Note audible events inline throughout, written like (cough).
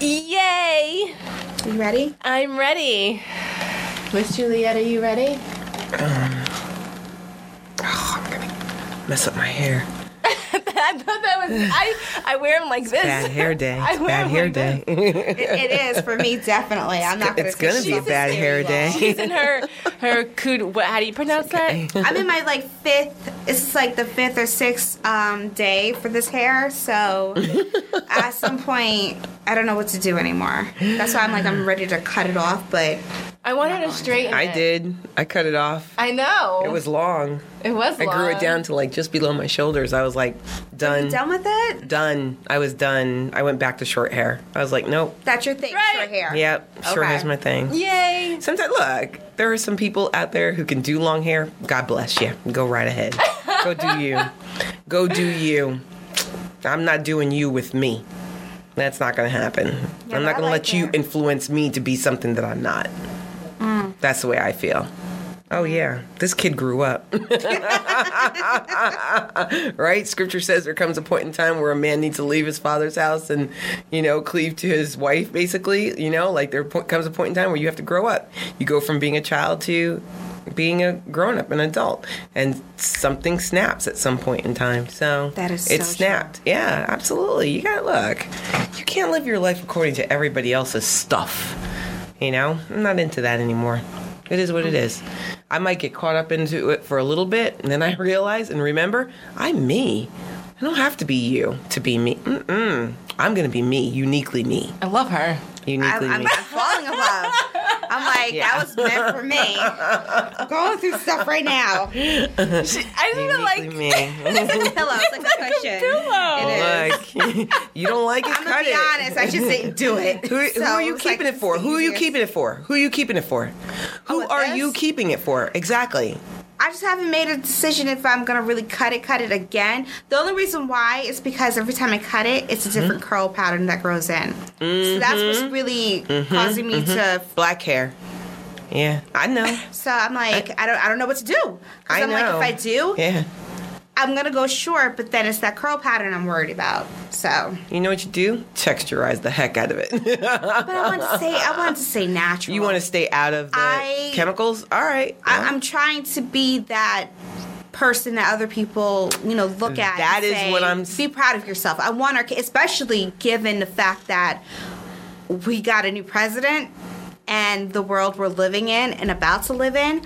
Yay! You ready? I'm ready. Miss Juliet, are you ready? Um, oh, I'm gonna mess up my hair. (laughs) I thought that was I. I wear them like this. Bad hair day. (laughs) I It's wear bad 'em hair like day. It, it is for me, (laughs) definitely. I'm not gonna It's say gonna be a bad hair cereal. day. She's in her her cood. What? How do you pronounce that? I'm in my like fifth. It's like the fifth or sixth um, day for this hair. So at some point, I don't know what to do anymore. That's why I'm like I'm ready to cut it off. But I wanted her to straighten. I it. did. I cut it off. I know. It was long. It was. Long. I grew it down to like just below my shoulders. I was like, done. done with it. Done. I was done. I went back to short hair. I was like, nope. That's your thing. Right. Short hair. Yep. Short Okay. hair's my thing. Yay! Sometimes, look, there are some people out there who can do long hair. God bless you. Go right ahead. (laughs) Go do you. Go do you. I'm not doing you with me. That's not going to happen. Yeah, I'm not I going to like let you influence me to be something that I'm not. That's the way I feel. Oh, yeah. This kid grew up. (laughs) right? Scripture says there comes a point in time where a man needs to leave his father's house and, you know, cleave to his wife, basically. You know, like there comes a point in time where you have to grow up. You go from being a child to being a grown up, an adult. And something snaps at some point in time. So That is it so snapped. Yeah, absolutely. You gotta look. You can't live your life according to everybody else's stuff. You know? I'm not into that anymore. It is what it is. I might get caught up into it for a little bit, and then I realize and remember, I'm me. I don't have to be you to be me. Mm-mm. I'm gonna be me, uniquely me. I love her. Uniquely I'm, I'm, me. I'm (laughs) falling in love. I'm like Yeah. that was meant for me. I'm (laughs) going through stuff right now. She, I didn't like. Uniquely me. (laughs) It's like a pillow. It's like a cushion. It is. like, you don't like it? I'm gonna be it. honest. I just didn't do it. Who, who are you was like, keeping it for? Who are you keeping it for? Who oh, are you keeping it for? Who with are this? you keeping it for? Exactly. I just haven't made a decision if I'm gonna really cut it, cut it again. The only reason why is because every time I cut it, it's a different Mm-hmm. curl pattern that grows in. So that's what's really Mm-hmm. causing me to. Black hair. Yeah, I know. So I'm like, I don't, I don't know what to do. 'Cause I I'm know. like, if I do, Yeah. I'm gonna go short, but then it's that curl pattern I'm worried about. So, You know what you do? Texturize the heck out of it. but I want to say, I want to say natural. you want to stay out of the I- chemicals? All right. I, I'm trying to be that person that other people, you know, look at. That and is say, what I'm- Be proud of yourself. I want our, especially given the fact that we got a new president and the world we're living in and about to live in,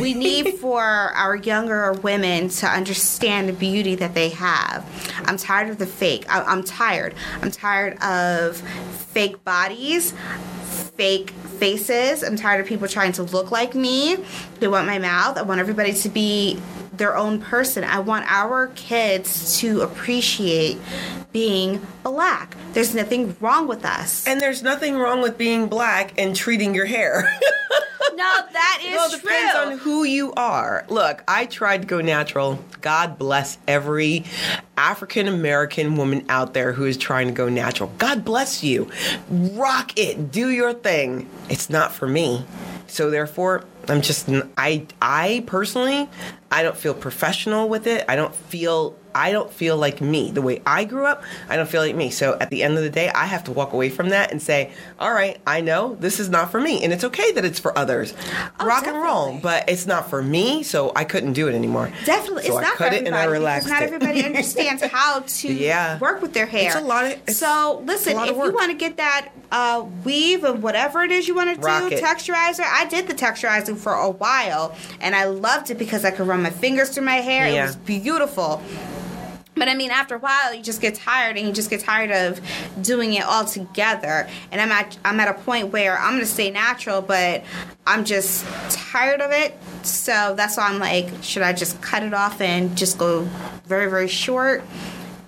we (laughs) need for our younger women to understand the beauty that they have. I'm tired of the fake. I, I'm tired. I'm tired of fake bodies, fake faces. I'm tired of people trying to look like me. They want my mouth. I want everybody to be their own person. I want our kids to appreciate being black. There's nothing wrong with us. and there's nothing wrong with being black and treating your hair. (laughs) No, that is It all depends on who you are. Look, I tried to go natural. God bless every African American woman out there who is trying to go natural. God bless you. Rock it. Do your thing. It's not for me. So therefore, I'm just I I personally I don't feel professional with it. I don't feel I don't feel like me. The way I grew up, I don't feel like me. So at the end of the day, I have to walk away from that and say, "All right, I know this is not for me." And it's okay that it's for others. Rock and roll, but it's not for me, so I couldn't do it anymore. Definitely, So it's I not cut for it and I relaxed not everybody understands (laughs) how to Yeah. work with their hair. It's a lot of- so listen, if you want to get that uh, weave and whatever it is you want to Rock do, it. texturizer. I did the texturizing for a while, and I loved it because I could run my fingers through my hair. It Yeah. was beautiful. But I mean, after a while, you just get tired, and you just get tired of doing it all together. And I'm at I'm at a point where I'm gonna stay natural, but I'm just tired of it. So that's why I'm like, should I just cut it off and just go very very short?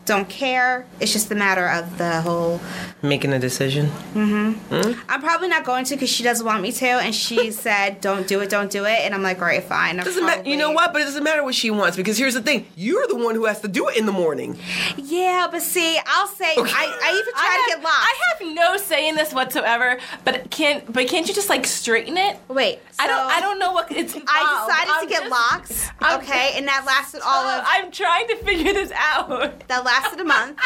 Don't care. It's just a matter of the whole. Making a decision. Mm-hmm. I'm probably not going to because she doesn't want me to, and she (laughs) said, "Don't do it, don't do it," and I'm like, "All right, fine." I'm Doesn't matter. You know what? But it doesn't matter what she wants because here's the thing: you're the one who has to do it in the morning. Yeah, but see, I'll say I, I even try I to have, get lost. I have no say in this whatsoever. But can't but can't you just like straighten it? Wait, I don't I don't know what it's. I decided I'm to get just- locks. I'm okay, and that lasted all of I'm trying to figure this out. that lasted a month,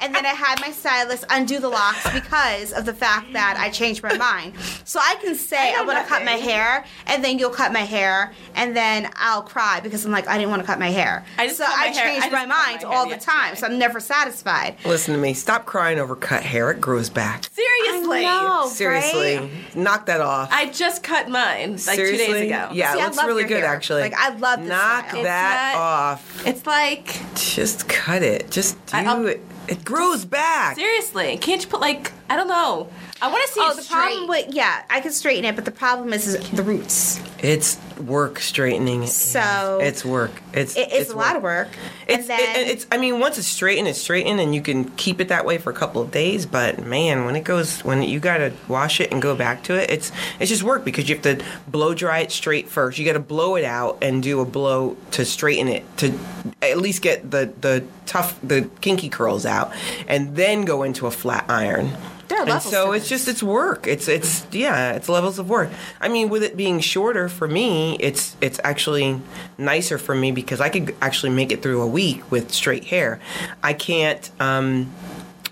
and then I had my stylist undo the locks because of the fact that I changed my mind. So I can say I, know want to cut my hair, and then you'll cut my hair, and then I'll cry because I'm like I didn't want to cut my hair. I just so my I hair- changed just my cut my mind all the yesterday. time, so I'm never satisfied. Listen to me. Stop crying over cut hair. It grows back. Seriously. know. Seriously, right? knock that off. I just cut mine like Seriously? two days ago. Yeah, See, it looks really good hair. actually. Like, I love this Knock style. that It's not- off. It's like Just cut it. Just Um, do I- it. It grows back. seriously. Can't you put like I don't know. I want to see Oh, it the straight. problem with yeah, I can straighten it, but the problem is, is the roots. It's work straightening it. So- it's work. It's It, it's, a lot of work. It's, and then it- it's. I mean, once it's straightened, it's straightened, and you can keep it that way for a couple of days. But man, when it goes, when you gotta wash it and go back to it, it's it's just work because you have to blow dry it straight first. You got to blow it out and do a blow to straighten it to at least get the the tough the kinky curls out, and then go into a flat iron. There are and so it's just it's work. It's it's yeah, it's levels of work. I mean, with it being shorter for me, it's it's actually nicer for me because I could actually make it through a week with straight hair. I can't um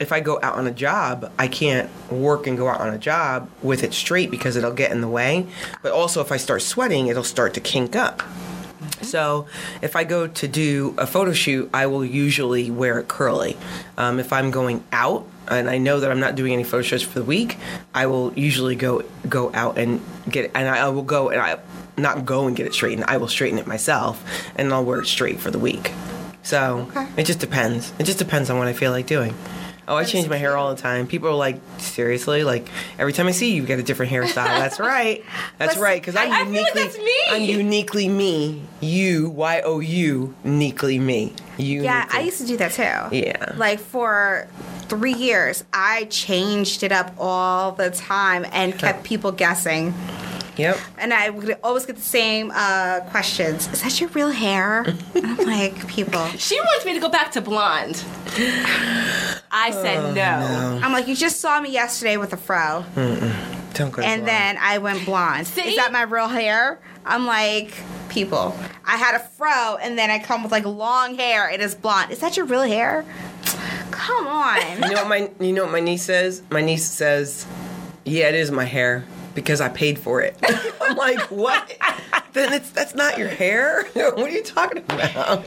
if I go out on a job, I can't work and go out on a job with it straight because it'll get in the way. But also if I start sweating, it'll start to kink up. So if I go to do a photo shoot, I will usually wear it curly. Um, if I'm going out and I know that I'm not doing any photo shoots for the week, I will usually go go out and get it, and I will go and I not go and get it straightened. I will straighten it myself, and I'll wear it straight for the week. So it just depends. It just depends on what I feel like doing. Oh, I change my hair all the time. People are like, seriously? Like every time I see you, you get a different hairstyle. That's (laughs) right. That's right. Because I'm I like uniquely, that's me. I'm uniquely me. You, Y O U, uniquely me. You. Yeah, I used to do that too. Yeah. Like for three years, I changed it up all the time and kept (laughs) people guessing. Yep. And I would always get the same uh, questions. Is that your real hair? And I'm like, people. (laughs) She wants me to go back to blonde. I said no. I'm like, you just saw me yesterday with a fro, Don't go. and blonde. then I went blonde. See? Is that my real hair? I'm like, people. I had a fro, and then I come with like long hair. It is blonde. Is that your real hair? (tsk) Come on. You know what my you know what my niece says? My niece says, "Yeah, it is my hair because I paid for it." (laughs) I'm like, "What? then it's that's not your hair? (laughs) what are you talking about?"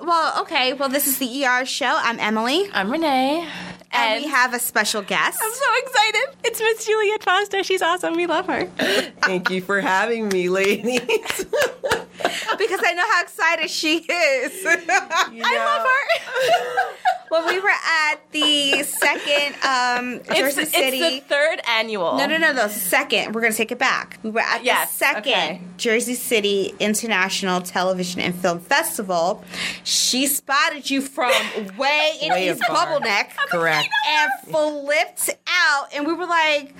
well, okay. Well, this is the ER show. I'm Emily, I'm Renee. And we have a special guest. I'm so excited. It's Miss Juliet Foster. She's awesome. We love her. (laughs) Thank you for having me, ladies. (laughs) because I know how excited she is. (laughs) I love her. well, we were at the second um, It's, Jersey it's City. the third annual. no, no, no, no. Second. We're gonna take it back. We were at Yes, the second okay. Jersey City International Television and Film Festival. She spotted you from way in Way East afar. Bubbleneck. Correct. And flipped out, and we were like,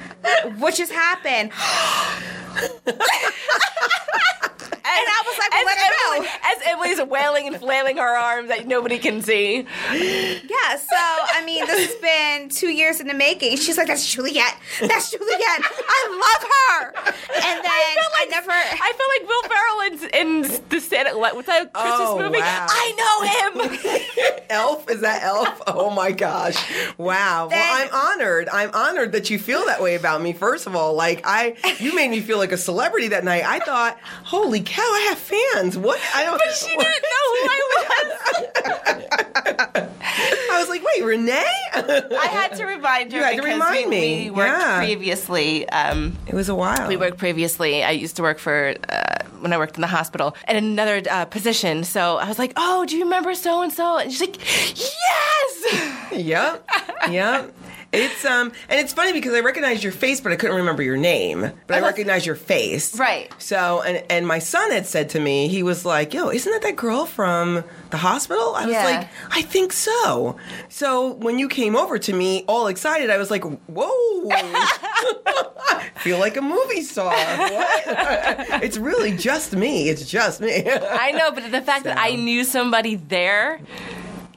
"What just happened?" (gasps) (laughs) And I was like, well, as, let her Emily, go. as Emily's wailing and flailing her arms that nobody can see. Yeah, so I mean, this has been two years in the making. She's like, "That's Juliet. That's Juliet. I love her." And then I, never. I feel like Will Ferrell in, in the Santa. What's that Christmas Oh, movie? wow. I know him. (laughs) Elf? Is that Elf? Oh my gosh. Wow. Then- well, I'm honored. I'm honored that you feel that way about me. First of all, like I you made me feel like a celebrity that night. I thought, "Holy cow, I have fans." What? I don't but she didn't know who I was. (laughs) I was like, "Wait, Renee?" I had to remind her You had to remind we, me. we worked Yeah. previously. Um, it was a while. we worked previously. I used to work for uh, when I worked in the hospital at another uh, position. So I was like, "Oh, do you remember so and so?" And she's like, "Yes." (laughs) Yep. Yep. It's um and it's funny because I recognized your face, but I couldn't remember your name. But I that's- recognized your face. Right. So and and my son had said to me, he was like, "Yo, isn't that that girl from the hospital?" I was Yeah. like, "I think so." So when you came over to me, all excited, I was like, "Whoa!" (laughs) Feel like a movie star. What? (laughs) it's really just me. It's just me. I know, but the fact that I knew somebody there,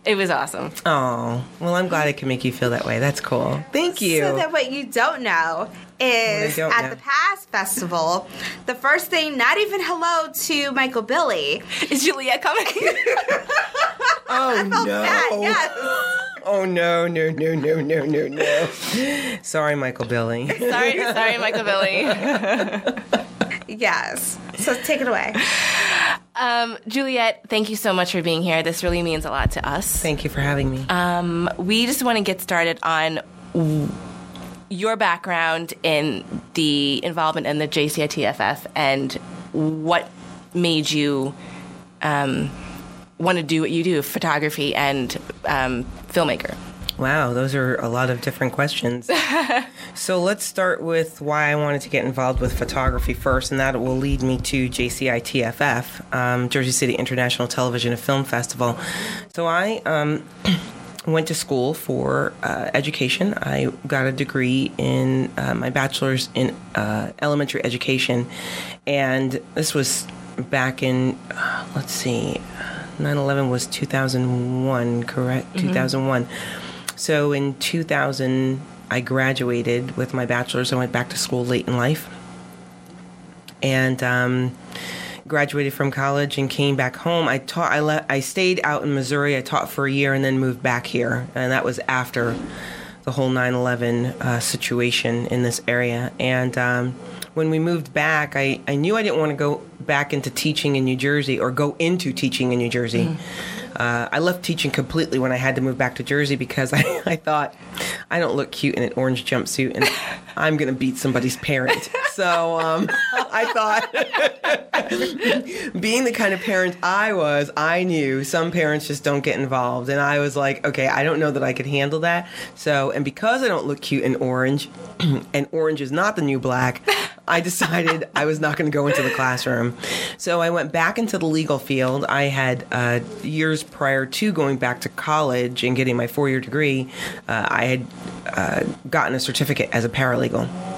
it was awesome. Oh, well, I'm glad I can make you feel that way. That's cool. Thank you. So that what you don't know is at know. the Pass Festival, the first thing, not even hello to Michael Billy. Is Juliet coming? (laughs) oh no! That, yes. Oh no! No! No! No! No! No! No! Sorry, Michael Billy. sorry, sorry, Michael Billy. (laughs) Yes. So take it away. Um, Juliet, thank you so much for being here. This really means a lot to us. Thank you for having me. Um, we just want to get started on w- your background in the involvement in the JCITFF and what made you um, want to do what you do, photography and um, filmmaker. Wow, those are a lot of different questions. (laughs) so let's start with why I wanted to get involved with photography first, and that will lead me to JCITFF, um, Jersey City International Television and Film Festival. So I um, went to school for uh, education. I got a degree in uh, my bachelor's in uh, elementary education, and this was back in, uh, let's see, 9 11 was 2001, correct? 2001. So in 2000, I graduated with my bachelor's. I went back to school late in life and um, graduated from college and came back home. I taught. I le- I stayed out in Missouri. I taught for a year and then moved back here, and that was after the whole 9/11 uh, situation in this area. And um, when we moved back, I, I knew I didn't want to go back into teaching in New Jersey or go into teaching in New Jersey. Uh, I left teaching completely when I had to move back to Jersey because I, (laughs) I thought I don't look cute in an orange jumpsuit and I'm going to beat somebody's parent. So um, I thought, (laughs) being the kind of parent I was, I knew some parents just don't get involved. And I was like, okay, I don't know that I could handle that. So, and because I don't look cute in orange, (clears throat) and orange is not the new black, I decided I was not going to go into the classroom. So I went back into the legal field. I had uh, years prior to going back to college and getting my four year degree, uh, I had uh, gotten a certificate as a paralegal.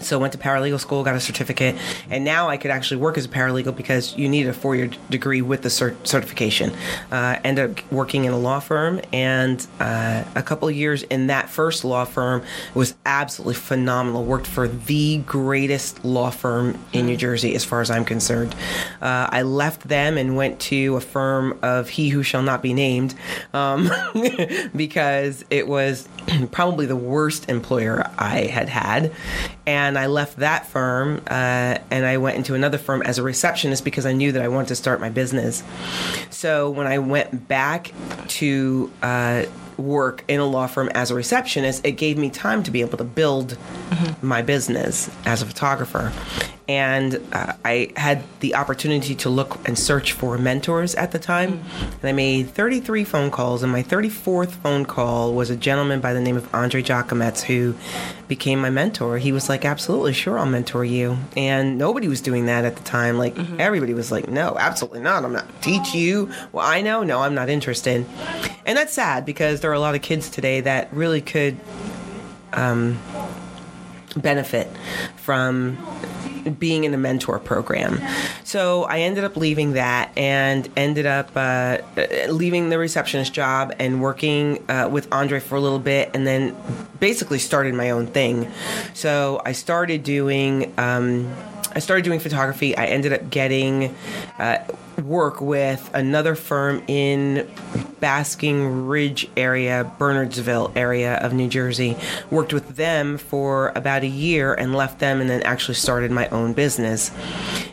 So went to paralegal school, got a certificate, and now I could actually work as a paralegal because you need a four-year degree with the cert- certification. Uh, ended up working in a law firm, and uh, a couple of years in that first law firm was absolutely phenomenal. Worked for the greatest law firm in New Jersey, as far as I'm concerned. Uh, I left them and went to a firm of he who shall not be named, um, (laughs) because it was (clears throat) probably the worst employer I had had. And I left that firm uh, and I went into another firm as a receptionist because I knew that I wanted to start my business. So when I went back to uh, work in a law firm as a receptionist, it gave me time to be able to build my business as a photographer. And uh, I had the opportunity to look and search for mentors at the time. And I made 33 phone calls, and my 34th phone call was a gentleman by the name of Andre Giacomets who became my mentor. He was like, Absolutely, sure, I'll mentor you. And nobody was doing that at the time. Like, everybody was like, No, absolutely not. I'm not teach you. Well, I know. No, I'm not interested. And that's sad because there are a lot of kids today that really could um, benefit from being in a mentor program. So I ended up leaving that and ended up uh, leaving the receptionist job and working uh, with Andre for a little bit and then basically started my own thing. So I started doing. Um, I started doing photography. I ended up getting uh, work with another firm in Basking Ridge area, Bernardsville area of New Jersey. Worked with them for about a year and left them, and then actually started my own business.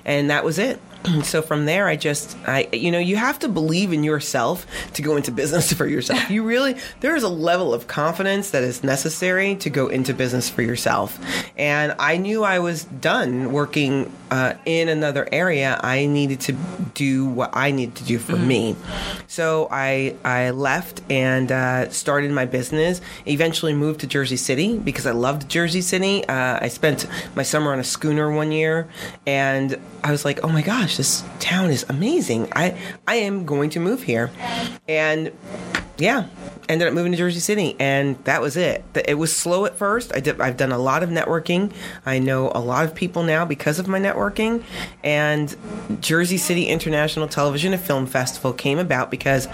And that was it. (clears throat) so from there i just i you know you have to believe in yourself to go into business (laughs) for yourself. You really there is a level of confidence that is necessary to go into business for yourself. And i knew i was done working uh, in another area. I needed to do what i needed to do for me. So i i left and uh, started my business. Eventually moved to jersey city because i loved jersey city. Uh, i spent my summer on a schooner one year and i was like oh my gosh this town is amazing. I i am going to move here. And yeah ended up moving to jersey city and that was it. It was slow at first. I did, i've done a lot of networking. I know a lot of people now because of my networking. And jersey city international television and film festival came about because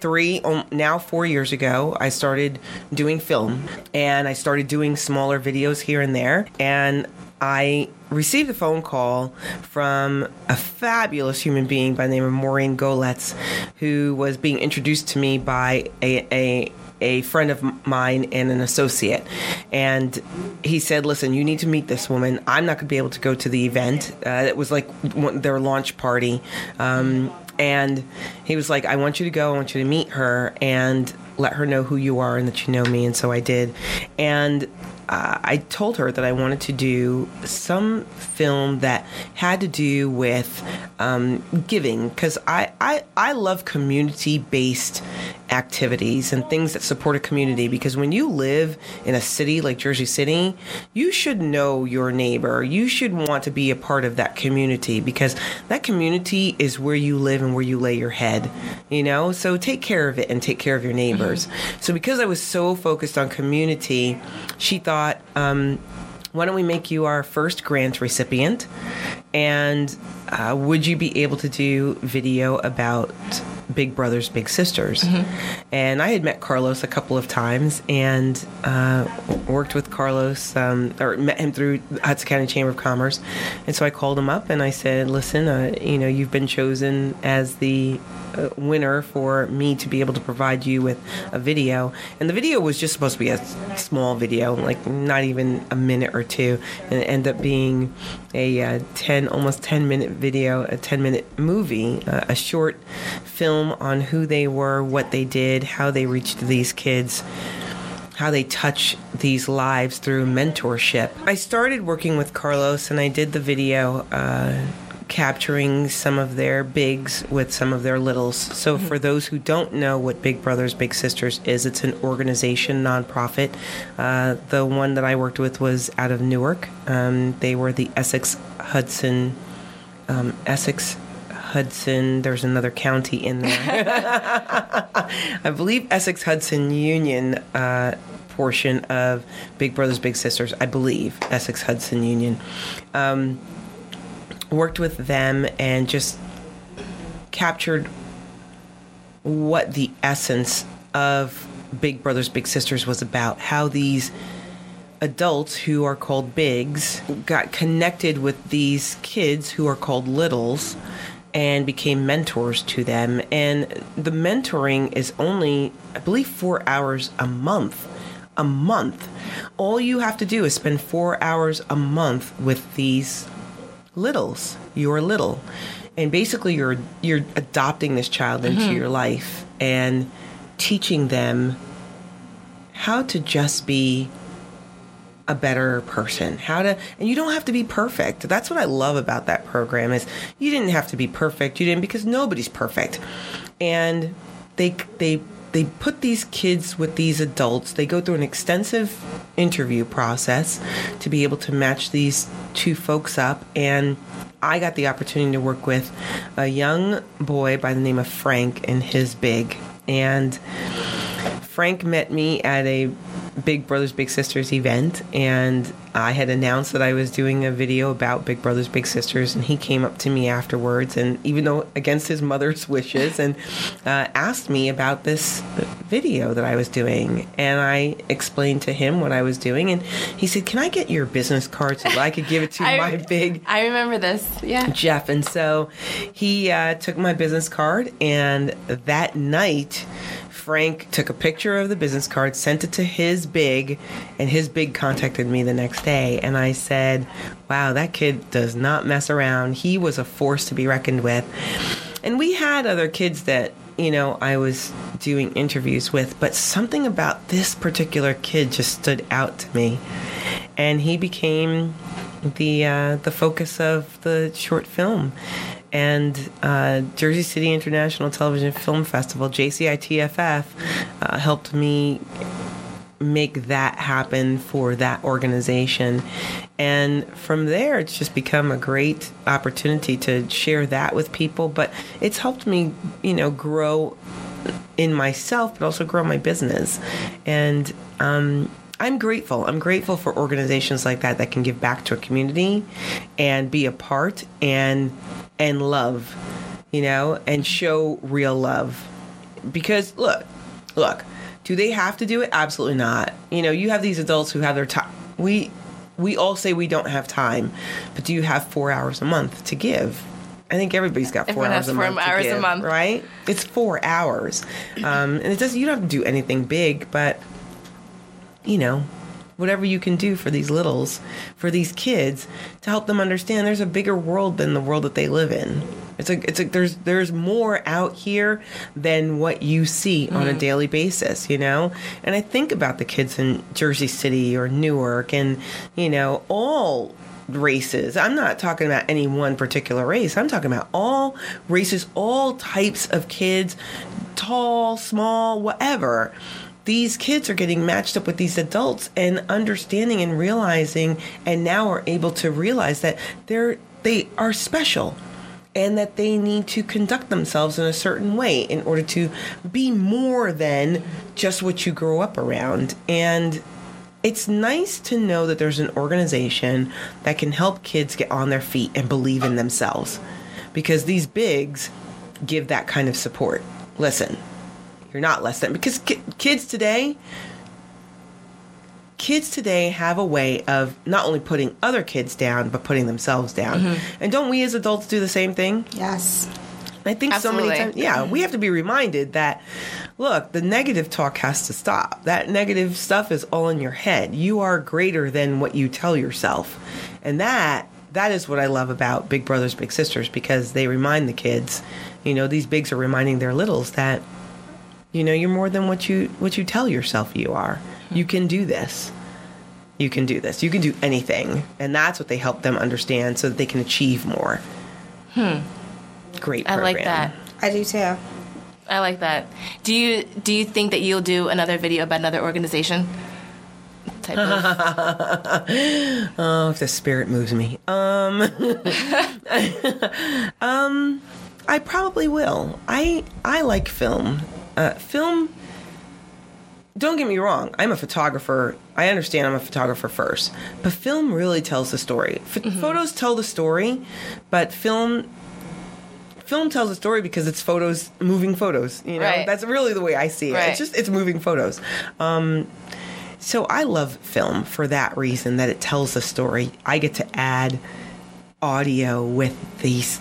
three um, now four years ago i started doing film. And i started doing smaller videos here and there. And I received a phone call from a fabulous human being by the name of Maureen Goletz, who was being introduced to me by a, a a friend of mine and an associate. And he said, Listen, you need to meet this woman. I'm not going to be able to go to the event. Uh, it was like their launch party. Um, and he was like, I want you to go. I want you to meet her and let her know who you are and that you know me. And so I did. And uh, I told her that I wanted to do some film that had to do with um, giving because I, I, I love community based activities and things that support a community because when you live in a city like Jersey City, you should know your neighbor. You should want to be a part of that community because that community is where you live and where you lay your head, you know? So take care of it and take care of your neighbors. Mm-hmm. So because I was so focused on community, she thought, um, why don't we make you our first grant recipient? And uh, would you be able to do video about Big Brothers Big Sisters? Mm-hmm. And I had met Carlos a couple of times and uh, worked with Carlos, um, or met him through Hudson County Chamber of Commerce. And so I called him up and I said, listen, uh, you know, you've been chosen as the winner for me to be able to provide you with a video. And the video was just supposed to be a small video, like not even a minute or two, and it ended up being a uh, 10, almost 10 minute video, a 10 minute movie, uh, a short film on who they were, what they did, how they reached these kids how they touch these lives through mentorship. I started working with Carlos and I did the video uh, capturing some of their bigs with some of their littles. So, mm-hmm. for those who don't know what Big Brothers Big Sisters is, it's an organization, nonprofit. Uh, the one that I worked with was out of Newark. Um, they were the Essex Hudson, um, Essex Hudson. There's another county in there. (laughs) (laughs) I believe Essex Hudson Union. Uh, portion of Big Brothers Big Sisters, I believe, Essex Hudson Union. Um, worked with them and just captured what the essence of Big Brothers Big Sisters was about. How these adults who are called bigs got connected with these kids who are called littles and became mentors to them. And the mentoring is only, I believe, four hours a month. A month. All you have to do is spend four hours a month with these littles. You're little. And basically you're you're adopting this child into mm-hmm. your life and teaching them how to just be a better person how to and you don't have to be perfect that's what i love about that program is you didn't have to be perfect you didn't because nobody's perfect and they they they put these kids with these adults. They go through an extensive interview process to be able to match these two folks up. And I got the opportunity to work with a young boy by the name of Frank and his big. And Frank met me at a Big Brothers Big Sisters event, and I had announced that I was doing a video about Big Brothers Big Sisters, and he came up to me afterwards, and even though against his mother's (laughs) wishes, and uh, asked me about this video that I was doing, and I explained to him what I was doing, and he said, "Can I get your business card so I could give it to (laughs) I, my big?" I remember this, yeah, Jeff, and so he uh, took my business card, and that night Frank took a picture of the business card, sent it to his big, and his big contacted me the next day. And I said, Wow, that kid does not mess around. He was a force to be reckoned with. And we had other kids that, you know, I was doing interviews with, but something about this particular kid just stood out to me. And he became the uh, the focus of the short film. And uh, Jersey City International Television Film Festival, JCITFF, uh, helped me make that happen for that organization. And from there, it's just become a great opportunity to share that with people. But it's helped me, you know, grow in myself, but also grow my business. And um, I'm grateful. I'm grateful for organizations like that that can give back to a community and be a part and and love, you know, and show real love. Because look, look, do they have to do it? Absolutely not. You know, you have these adults who have their time. We we all say we don't have time, but do you have four hours a month to give? I think everybody's got four Everyone hours a four month. to hours a month. right? It's four hours, um, and it doesn't. You don't have to do anything big, but you know, whatever you can do for these littles, for these kids, to help them understand there's a bigger world than the world that they live in. It's a, it's a, there's, there's more out here than what you see on a mm-hmm. daily basis, you know? And I think about the kids in Jersey City or Newark and, you know, all races. I'm not talking about any one particular race. I'm talking about all races, all types of kids, tall, small, whatever these kids are getting matched up with these adults and understanding and realizing and now are able to realize that they're they are special and that they need to conduct themselves in a certain way in order to be more than just what you grow up around. And it's nice to know that there's an organization that can help kids get on their feet and believe in themselves because these bigs give that kind of support. Listen you're not less than because ki- kids today kids today have a way of not only putting other kids down but putting themselves down mm-hmm. and don't we as adults do the same thing Yes. I think so many times, yeah, we have to be reminded that, look, the negative talk has to stop. That negative stuff is all in your head. You are greater than what you tell yourself, and that that is what I love about Big Brothers Big Sisters because they remind the kids, you know, these bigs are reminding their littles that, you know, you're more than what you what you tell yourself you are. You can do this. You can do this. You can do anything, and that's what they help them understand so that they can achieve more. Hmm. Great. I like program. that. I do too. I like that. Do you do you think that you'll do another video about another organization? Type of, (laughs) Oh, if the spirit moves me. Um, (laughs) um, I probably will. I I like film. Uh, film. Don't get me wrong. I'm a photographer. I understand I'm a photographer first, but film really tells the story. Ph- Photos tell the story, but film. Film tells a story because it's photos, moving photos. You know, Right. that's really the way I see it. Right. It's just it's moving photos. Um, so I love film for that reason that it tells a story. I get to add audio with these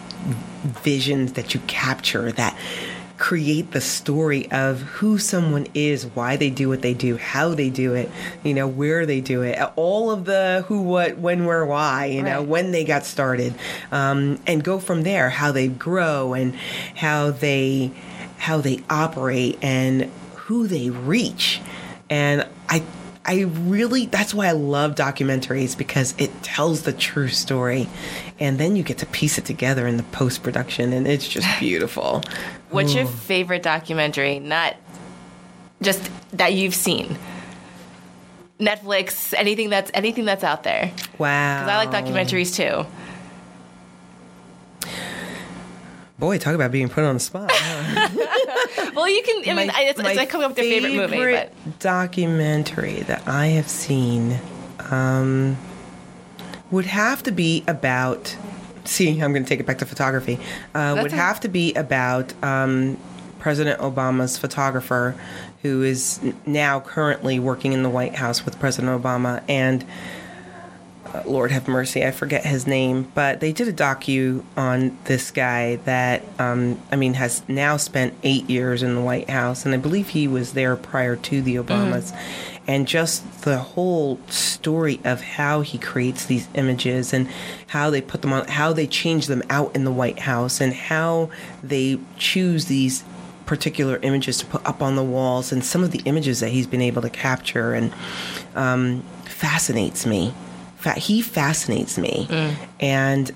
visions that you capture that create the story of who someone is, why they do what they do, how they do it, you know, where they do it, all of the who, what, when, where, why, you know, Right. when they got started, um, and go from there, how they grow and how they how they operate and who they reach, and I. I really that's why I love documentaries because it tells the true story and then you get to piece it together in the post production and it's just (laughs) beautiful. What's your favorite documentary? Not just that you've seen. Netflix, anything that's anything that's out there. Wow. Because I like documentaries too. Boy, talk about being put on the spot. huh? (laughs) Well, you can. I mean, My- it's, it's like coming up with your favorite movie, but documentary that I have seen um, would have to be about. See, I'm going to take it back to photography. Uh, would a- have to be about um, President Obama's photographer, who is now currently working in the White House with President Obama, and Lord have mercy, I forget his name, but they did a docu on this guy that, um, I mean, has now spent eight years in the White House, and I believe he was there prior to the Obamas. And just the whole story of how he creates these images and how they put them on, how they change them out in the White House, and how they choose these particular images to put up on the walls, and some of the images that he's been able to capture, and um, fascinates me. He fascinates me, and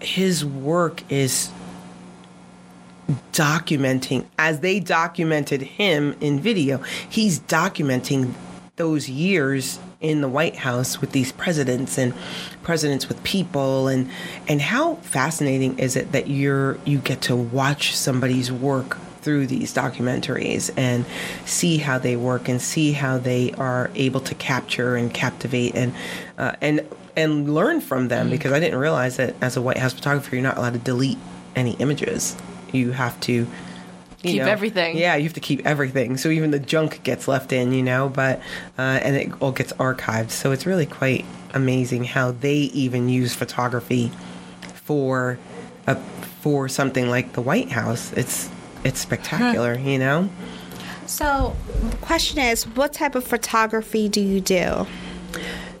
his work is documenting as they documented him in video. He's documenting those years in the White House with these presidents and presidents with people and and how fascinating is it that you're you get to watch somebody's work through these documentaries and see how they work and see how they are able to capture and captivate and uh, and and learn from them because I didn't realize that as a White House photographer you're not allowed to delete any images. You have to you Keep everything. Yeah, you have to keep everything. So even the junk gets left in, you know, but uh, and it all gets archived. So it's really quite amazing how they even use photography for a, for something like the White House. It's it's spectacular, you know. So, the question is, what type of photography do you do?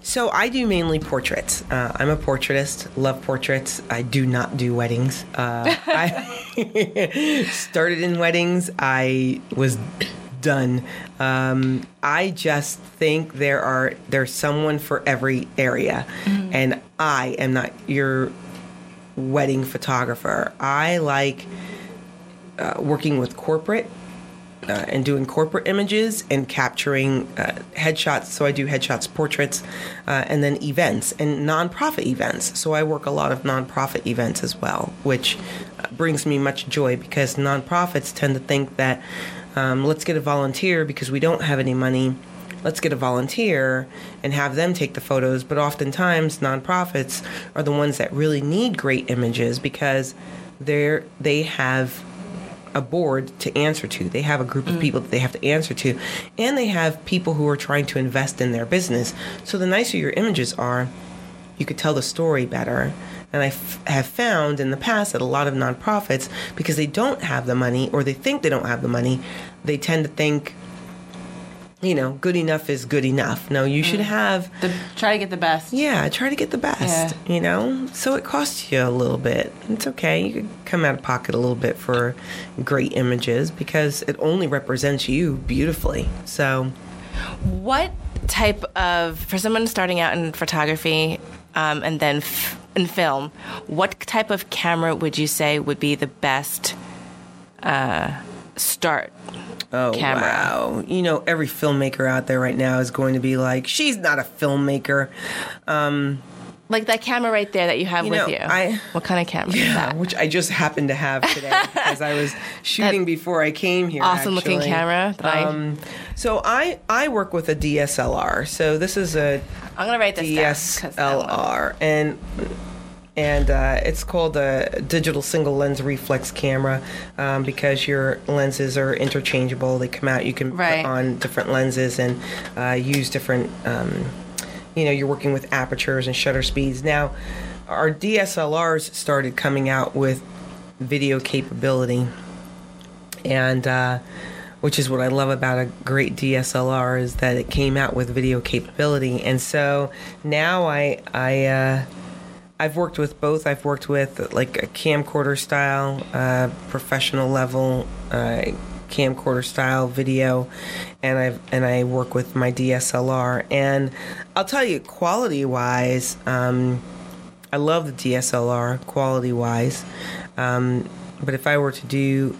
So I do mainly portraits. Uh, I'm a portraitist. Love portraits. I do not do weddings. Uh, (laughs) I started in weddings. I was done. Um, I just think there are there's someone for every area, and I am not your wedding photographer. I like uh, working with corporate uh, and doing corporate images and capturing uh, headshots. So I do headshots, portraits, uh, and then events and nonprofit events. So I work a lot of nonprofit events as well, which uh, brings me much joy because nonprofits tend to think that um, let's get a volunteer because we don't have any money. Let's get a volunteer and have them take the photos. But oftentimes, nonprofits are the ones that really need great images because they're they have a board to answer to. They have a group of mm. people that they have to answer to, and they have people who are trying to invest in their business. So the nicer your images are, you could tell the story better. And I f- have found in the past that a lot of nonprofits, because they don't have the money or they think they don't have the money, they tend to think, you know, good enough is good enough. No, you should have The, try to get the best. yeah, try to get the best, Yeah. you know? So it costs you a little bit. It's okay. You could come out of pocket a little bit for great images because it only represents you beautifully. So, What type of, for someone starting out in photography um, and then f- in film, what type of camera would you say would be the best uh, start? Oh, Camera. wow. You know, every filmmaker out there right now is going to be like, she's not a filmmaker. Like that camera right there that you have You with know, you. I- what kind of camera is Yeah, that? which I just happened to have today (laughs) because I was shooting before I came here. Awesome looking camera that I- Um, so I I work with a DSLR. So this is a I'm gonna write this down. 'cause I wanna- DSLR, and and uh, it's called a digital single lens reflex camera um, because your lenses are interchangeable. They come out. You can Right. put on different lenses and uh, use different. Um, you know, you're working with apertures and shutter speeds. Now, our DSLRs started coming out with video capability, and uh, which is what I love about a great DSLR is that it came out with video capability. And so now I I uh, I've worked with both. I've worked with like a camcorder style, uh, professional level. Uh, camcorder style video and I've and I work with my DSLR and I'll tell you quality wise um, I love the DSLR quality wise um, but if I were to do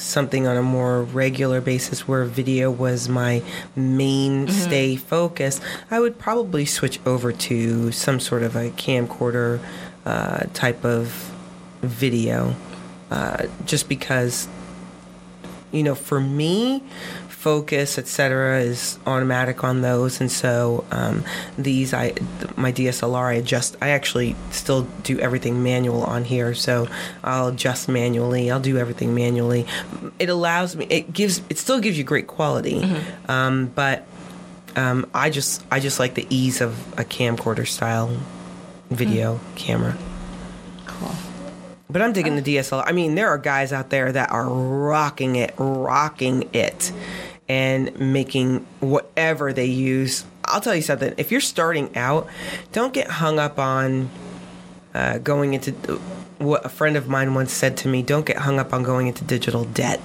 something on a more regular basis where video was my mainstay focus, I would probably switch over to some sort of a camcorder uh, type of video, uh, just because you know, for me, focus, etc., is automatic on those, and so um, these, I, my DSLR, I adjust. I actually still do everything manual on here, so I'll adjust manually. I'll do everything manually. It allows me. It gives. It still gives you great quality, um, but Um, I just I just like the ease of a camcorder style video camera. Cool. But I'm digging the DSLR. I mean, there are guys out there that are rocking it, rocking it, and making whatever they use. I'll tell you something. If you're starting out, don't get hung up on uh, going into what a friend of mine once said to me. Don't get hung up on going into digital debt.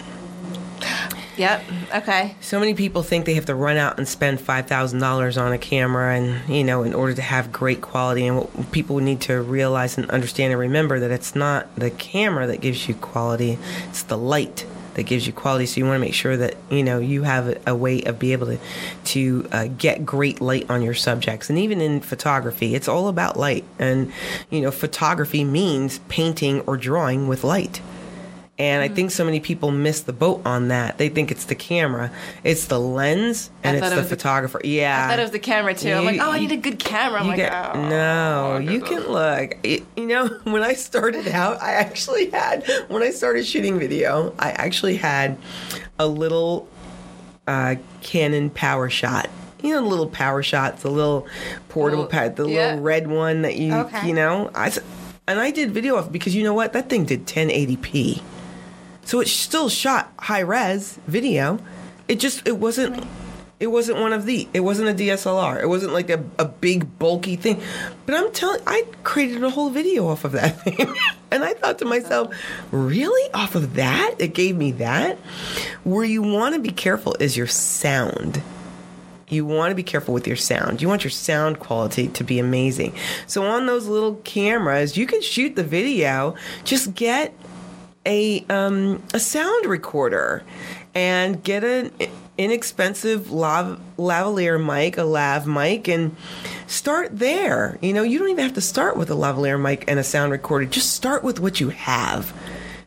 Yep. Okay. So many people think they have to run out and spend five thousand dollars on a camera, and you know, in order to have great quality. And what people need to realize and understand and remember that it's not the camera that gives you quality; it's the light that gives you quality. So you want to make sure that you know you have a, way of be able to to uh, get great light on your subjects. And even in photography, it's all about light. And you know, photography means painting or drawing with light. And I think so many people miss the boat on that. They think it's the camera, it's the lens, and it's it the was the- photographer. yeah, I thought it was the camera too. I'm like, You- oh, I need a good camera. I'm like, get- oh. no, you can look. It- you know, (laughs) when I started out, I actually had when I started shooting video, I actually had a little uh, Canon PowerShot. You know, the little PowerShots, the little portable pad, the yeah. little red one that you, Okay. you know, I and I did video of because you know what, that thing did 1080p, so it still shot high res video. It just it wasn't it wasn't one of the it wasn't a DSLR. It wasn't like a, a big bulky thing. But I'm telling I created a whole video off of that (laughs) thing. and I thought to myself, really? Off of that? It gave me that? Where you want to be careful is your sound. You want to be careful with your sound. You want your sound quality to be amazing. So on those little cameras, you can shoot the video. Just get a um, a sound recorder and get an inexpensive lav- lavalier mic, a lav mic, and start there. You know, you don't even have to start with a lavalier mic and a sound recorder. Just start with what you have.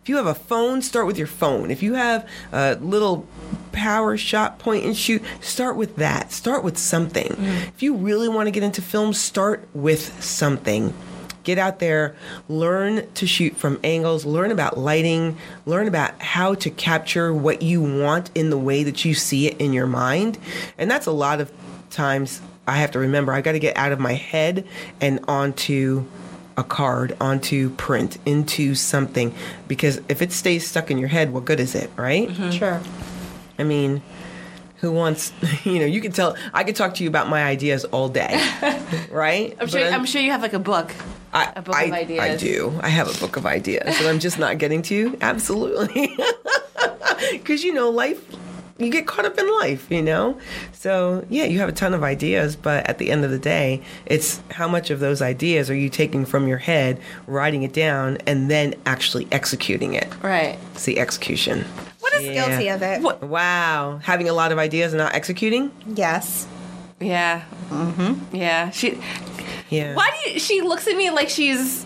If you have a phone, start with your phone. If you have a little power shot point and shoot, start with that. Start with something. If you really want to get into film, start with something get out there, learn to shoot from angles, learn about lighting, learn about how to capture what you want in the way that you see it in your mind. And that's a lot of times I have to remember I got to get out of my head and onto a card, onto print, into something. Because if it stays stuck in your head, what good is it, right? Mm-hmm. Sure. I mean, who wants, (laughs) you know, you can tell, I could talk to you about my ideas all day, (laughs) right? I'm sure. But I'm sure you have like a book. I, A book I, of ideas. I do. I have a book of ideas that I'm just not getting to. You absolutely. (laughs) Because, you know, life, you get caught up in life, you know? So, yeah, you have a ton of ideas, but at the end of the day, it's how much of those ideas are you taking from your head, writing it down, and then actually executing it? Right. It's the execution. What is Yeah. guilty of it? Wow. Having a lot of ideas and not executing? Yes. Yeah. Mm-hmm. Yeah. She. Yeah. Why do you? She looks at me like she's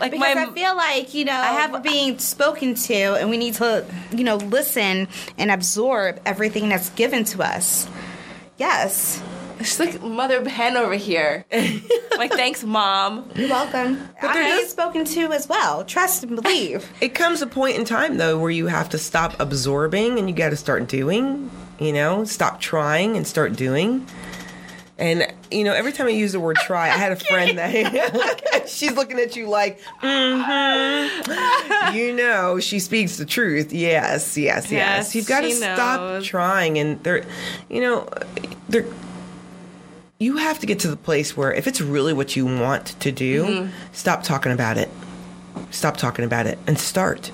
like Because my. I feel like, you know, I have- have being spoken to and we need to, you know, listen and absorb everything that's given to us. Yes. She's like mother hen over here. (laughs) like thanks, mom. You're welcome. I'm there being is- spoken to as well. Trust and believe. (laughs) it comes a point in time though where you have to stop absorbing and you got to start doing you know stop trying and start doing and you know every time i use the word try i had a (laughs) friend that she's looking at you like mm-hmm. you know she speaks the truth yes yes yes, Yes, you've got to she stop trying and there you know there you have to get to the place where if it's really what you want to do Mm-hmm. stop talking about it stop talking about it and start.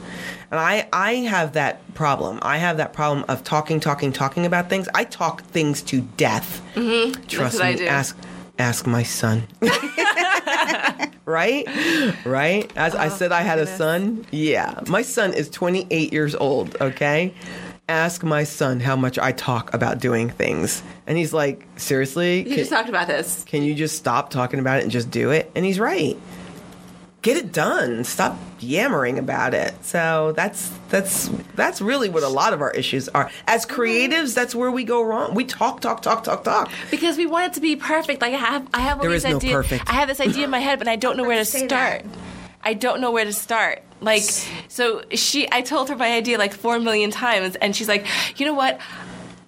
And I, I have that problem. I have that problem of talking, talking, talking about things. I talk things to death. Mm-hmm. Trust me. Ask, ask my son. (laughs) right, right. As I said, I had a son. Yeah, my son is 28 years old. Okay. Ask my son how much I talk about doing things, and he's like, "Seriously? You just talked about this. Can you just stop talking about it and just do it? And he's right. Get it done. Stop yammering about it. So that's that's that's really what a lot of our issues are. As mm-hmm. creatives, that's where we go wrong. We talk, talk, talk, talk, talk. because we want it to be perfect. Like I have, I have all There these is no ideas. perfect. I have this idea in my head, but I don't (laughs) know where to start. that. I don't know where to start. Like, so she, I told her my idea like four million times, and she's like, you know what?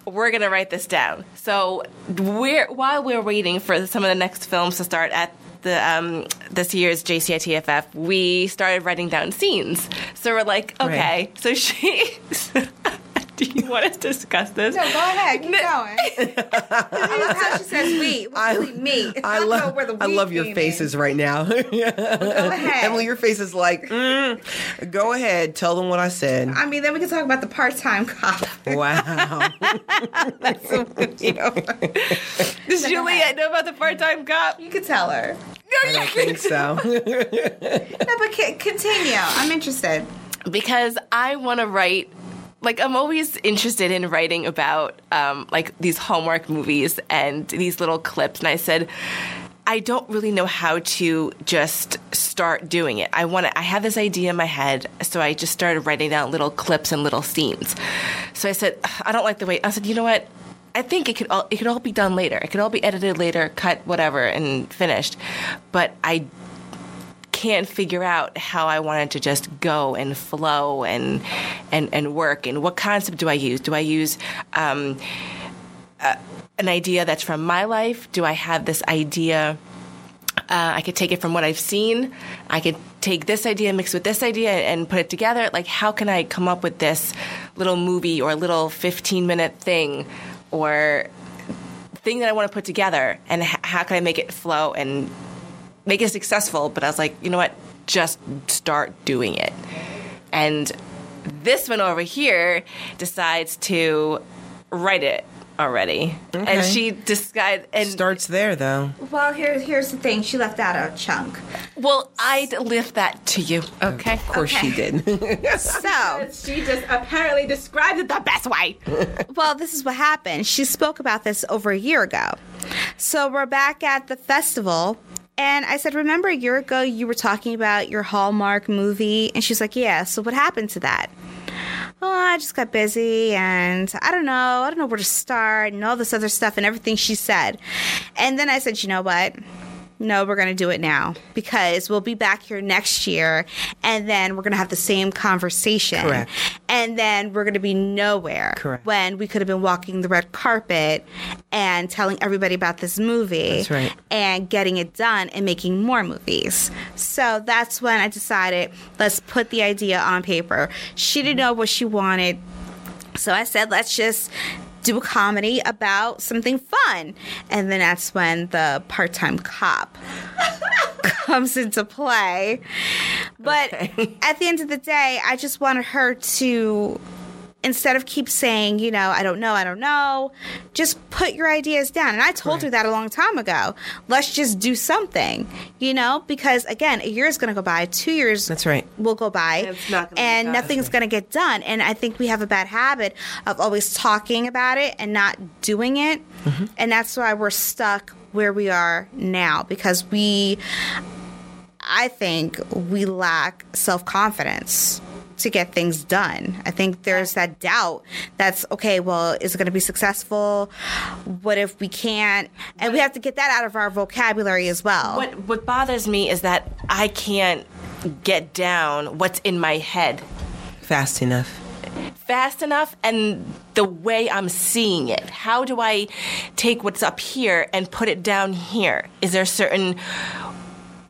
we're gonna write this down. So we're while we're waiting for some of the next films to start at the um, this year's JCITFF, we started writing down scenes. So we're like, okay, Right. so she. (laughs) Do you want us to discuss this? No, go ahead. Keep going. (laughs) I love how she says we. I- What's we? Me. I love where the I love your came in. faces right now. (laughs) Go ahead. Emily, your face is like, mm, go ahead, tell them what I said. I mean, then we can talk about the part-time cop. (laughs) Wow. That's so you know, Does Juliet know about the part-time cop? you could tell her. No, I don't think so. No, but c- continue. I'm interested. because I want to write. Like I'm always interested in writing about um, like these Hallmark movies and these little clips, and I said. I don't really know how to just start doing it. I want to, I have this idea in my head, so I just started writing down little clips and little scenes. So I said, I don't like the way. I said, you know what? I think it could all it could all be done later. It could all be edited later, cut, whatever, and finished. But I can't figure out how I wanted to just go and flow and and and work. And what concept do I use? Do I use um, uh, an idea that's from my life? Do I have this idea? Uh, I could take it from what I've seen. I could take this idea, mix with this idea, and put it together. Like, how can I come up with this little movie or little 15 minute thing or thing that I want to put together? And h- how can I make it flow and make it successful? But I was like, you know what? Just start doing it. And this one over here decides to write it already. And she decided, and Starts there though. Well, here's here's the thing. She left out a chunk. well, I'd lift that to you, okay? Of course she did. (laughs) So, (laughs) She just apparently described it the best way. (laughs) well, this is what happened. She spoke about this over a year ago. So we're back at the festival. And I said, Remember a year ago you were talking about your Hallmark movie? And she's like, Yeah, so what happened to that? Oh, I just got busy and I don't know. I don't know where to start and all this other stuff and everything she said. And then I said, You know what? No, we're going to do it now because we'll be back here next year and then we're going to have the same conversation. Correct. And then we're going to be nowhere Correct. when we could have been walking the red carpet and telling everybody about this movie That's right. and getting it done and making more movies. So that's when I decided let's put the idea on paper. She didn't know what she wanted. So I said, let's just do a comedy about something fun. And then that's when the part time cop (laughs) comes into play. But (laughs) at the end of the day, I just wanted her to instead of keep saying, you know, I don't know, I don't know, just put your ideas down. And I told her that a long time ago. Let's just do something, you know, because again, a year is going to go by, two years That's right. will go by, it's not gonna and done. nothing's going to get done. And I think we have a bad habit of always talking about it and not doing it. Mm-hmm. And that's why we're stuck where we are now because we, I think, we lack self confidence to get things done. I think there's that doubt that's okay, well, is it going to be successful? What if we can't? And we have to get that out of our vocabulary as well. What what bothers me is that I can't get down what's in my head Fast enough. fast enough and the way I'm seeing it. How do I take what's up here and put it down here? Is there a certain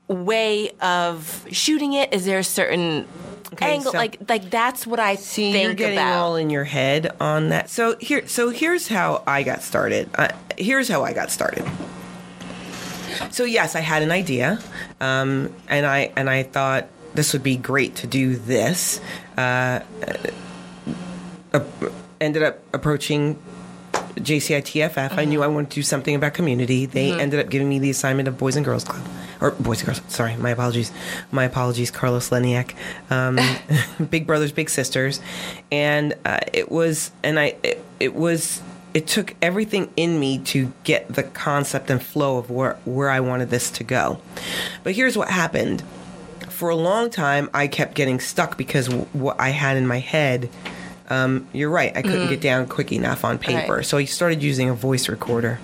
way of shooting it? Is there a certain Okay, angle? so- like like that's what I See, think you're getting about. all in your head on that. So here, so here's how I got started. Uh, here's how I got started. So yes, I had an idea, um, and I and I thought this would be great to do this. Uh, uh, ended up approaching JCITFF. I knew I wanted to do something about community. They ended up giving me the assignment of Boys and Girls Club. Or Boys and Girls, sorry, my apologies. My apologies, Carlos Leniak. Um, (laughs) big Brothers, Big Sisters. And uh, it was, and I, it, it was, it took everything in me to get the concept and flow of where, where I wanted this to go. But here's what happened. For a long time, I kept getting stuck because w- what I had in my head um, you're right. I couldn't get down quick enough on paper. Right. So I started using a voice recorder.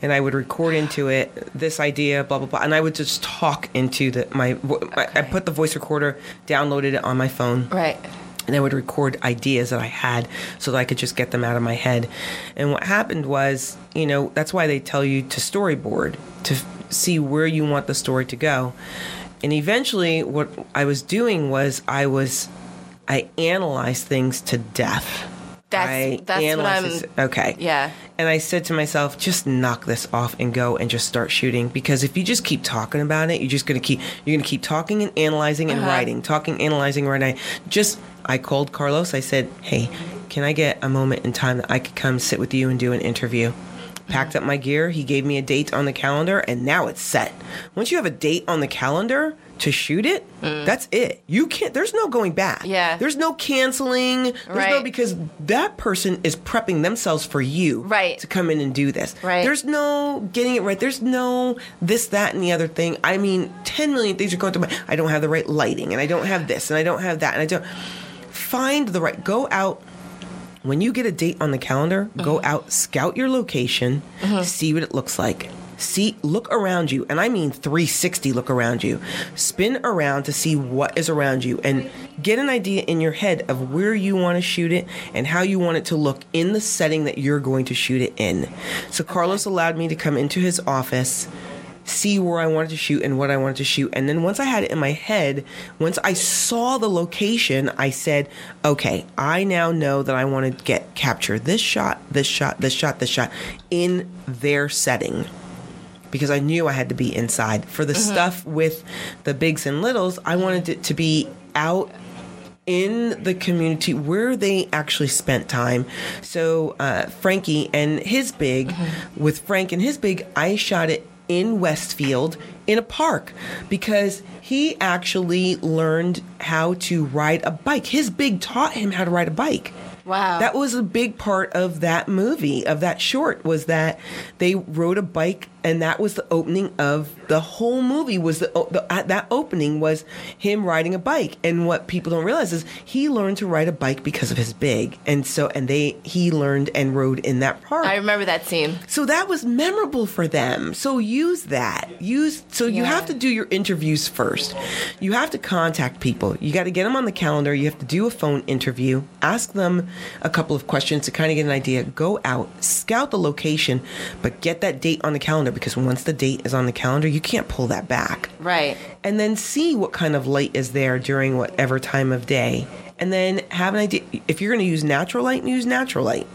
And I would record into it this idea, blah blah blah, and I would just talk into the my. my I put the voice recorder, downloaded it on my phone, right. and I would record ideas that I had so that I could just get them out of my head. And what happened was, you know, that's why they tell you to storyboard to f- see where you want the story to go. And eventually, what I was doing was I was I analyzed things to death. That's- I that's what I'm- okay. Yeah. And I said to myself, just knock this off and go and just start shooting because if you just keep talking about it, you're just gonna keep you're gonna keep talking and analyzing and uh-huh. writing, talking, analyzing, writing. Just I called Carlos. I said, hey, can I get a moment in time that I could come sit with you and do an interview? Packed uh-huh. up my gear. He gave me a date on the calendar, and now it's set. Once you have a date on the calendar to shoot it, that's it. You can't. There's no going back. Yeah. There's no canceling. There's no Right. because that person is prepping themselves for you Right. to come in and do this. Right. There's no getting it right. There's no this, that, and the other thing. I mean, 10 million things are going through my I don't have the right lighting, and I don't have this, and I don't have that, and I don't. Find the right. Go out. When you get a date on the calendar, go mm-hmm. out, scout your location, mm-hmm. see what it looks like. See, look around you, and I mean 360 look around you. Spin around to see what is around you and get an idea in your head of where you want to shoot it and how you want it to look in the setting that you're going to shoot it in. So, Carlos allowed me to come into his office see where I wanted to shoot and what I wanted to shoot. And then once I had it in my head, once I saw the location, I said, okay, I now know that I want to get capture this shot, this shot, this shot, this shot in their setting. Because I knew I had to be inside. For the stuff with the bigs and littles, I wanted it to be out in the community where they actually spent time. So uh, Frankie and his big, with Frank and his big, I shot it in Westfield in a park because he actually learned how to ride a bike. His big taught him how to ride a bike. Wow. That was a big part of that movie, of that short, was that they rode a bike, and that was the opening of the whole movie. Was the, the that opening was him riding a bike, and what people don't realize is he learned to ride a bike because of his big, and so and they he learned and rode in that park. I remember that scene. So that was memorable for them. So use that. Use so you have to do your interviews first. You have to contact people. You got to get them on the calendar. You have to do a phone interview. Ask them a couple of questions to kind of get an idea. Go out, scout the location, but get that date on the calendar because once the date is on the calendar, you can't pull that back. Right. and then see what kind of light is there during whatever time of day. And then have an idea if you're going to use natural light use natural light.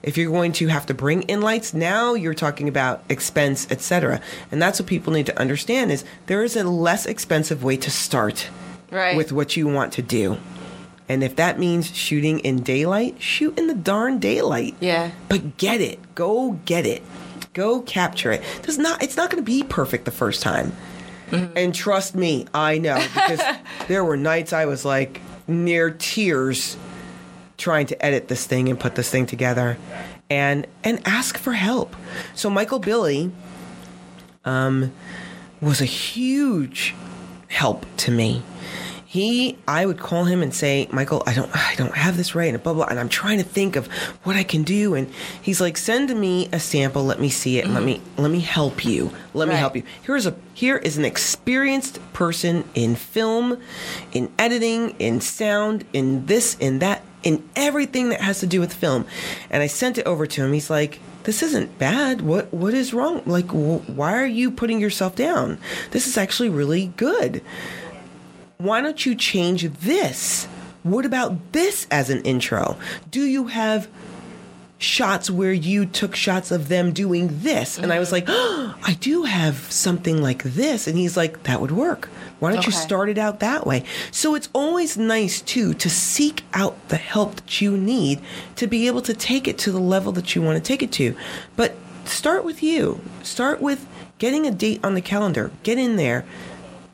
If you're going to have to bring in lights now you're talking about expense etc and that's what people need to understand is there is a less expensive way to start Right. with what you want to do. And if that means shooting in daylight shoot in the darn daylight. Yeah. but get it. Go get it go capture it does not it's not going to be perfect the first time and trust me, I know because (laughs) there were nights I was like near tears trying to edit this thing and put this thing together and and ask for help. So Michael Billy um was a huge help to me. He I would call him and say, "Michael, I don't I don't have this right and blah blah and I'm trying to think of what I can do." And he's like, "Send me a sample, let me see it, and let me mm-hmm. let me help you. Let me help you." Here's a here is an experienced person in film, in editing, in sound, in this, in that, in everything that has to do with film. And I sent it over to him. He's like, "This isn't bad. What what is wrong? Like, wh- why are you putting yourself down? This is actually really good. Why don't you change this? What about this as an intro? Do you have shots where you took shots of them doing this. And I was mm-hmm. like, oh, I do have something like this. And he's like, that would work. Why don't you start it out that way? So it's always nice too to seek out the help that you need to be able to take it to the level that you want to take it to. But start with you. Start with getting a date on the calendar. Get in there.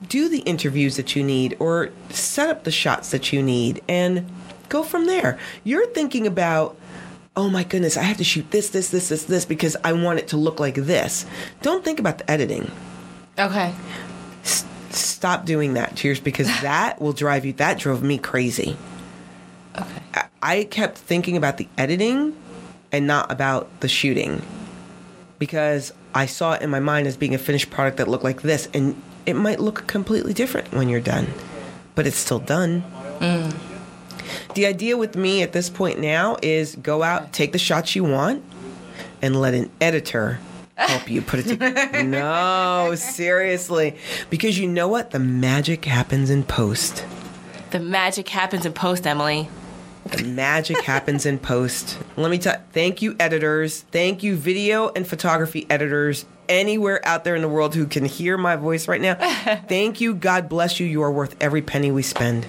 Do the interviews that you need or set up the shots that you need and go from there. You're thinking about oh my goodness, I have to shoot this, this, this, this, this because I want it to look like this. Don't think about the editing. Okay. S- stop doing that, Cheers, because (laughs) that will drive you, that drove me crazy. Okay. I, I kept thinking about the editing and not about the shooting because I saw it in my mind as being a finished product that looked like this, and it might look completely different when you're done, but it's still done. The idea with me at this point now is go out, take the shots you want, and let an editor help you put it together. (laughs) no, seriously. Because you know what? The magic happens in post. The magic happens in post, Emily. The magic (laughs) happens in post. Let me tell thank you, editors. Thank you, video and photography editors anywhere out there in the world who can hear my voice right now. (laughs) thank you. God bless you. You are worth every penny we spend.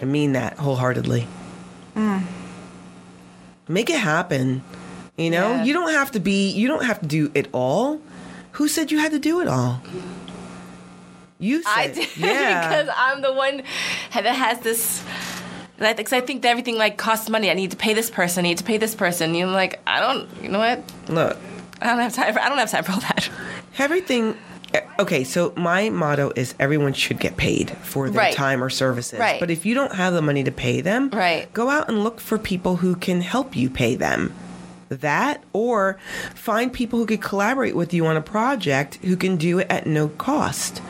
I mean that wholeheartedly. Mm. Make it happen. You know, Yeah. you don't have to be, you don't have to do it all. Who said you had to do it all? You said, I did (laughs) yeah. because I'm the one that has this. Because I think that everything like costs money. I need to pay this person. I need to pay this person. You know, like I don't. You know what? Look, I don't have time. For, I don't have time for all that. everything okay so my motto is everyone should get paid for their Right. time or services Right. but if you don't have the money to pay them Right. go out and look for people who can help you pay them that or find people who could collaborate with you on a project who can do it at no cost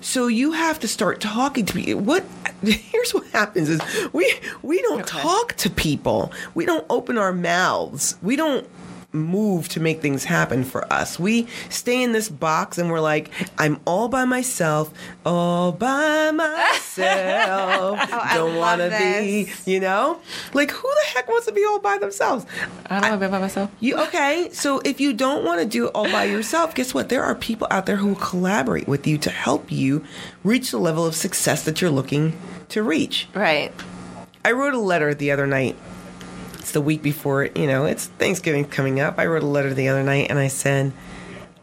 so you have to start talking to people. What (laughs) here's what happens is we we don't talk to people. We don't open our mouths. We don't move to make things happen for us. We stay in this box and we're like, I'm all by myself, all by myself. (laughs) Oh, I don't want to be, you know? Like who the heck wants to be all by themselves? I don't want to be by myself. You okay? So if you don't want to do it all by yourself, guess what? There are people out there who will collaborate with you to help you reach the level of success that you're looking to reach. Right. I wrote a letter the other night. It's the week before, you know, it's Thanksgiving coming up. I wrote a letter the other night and I said,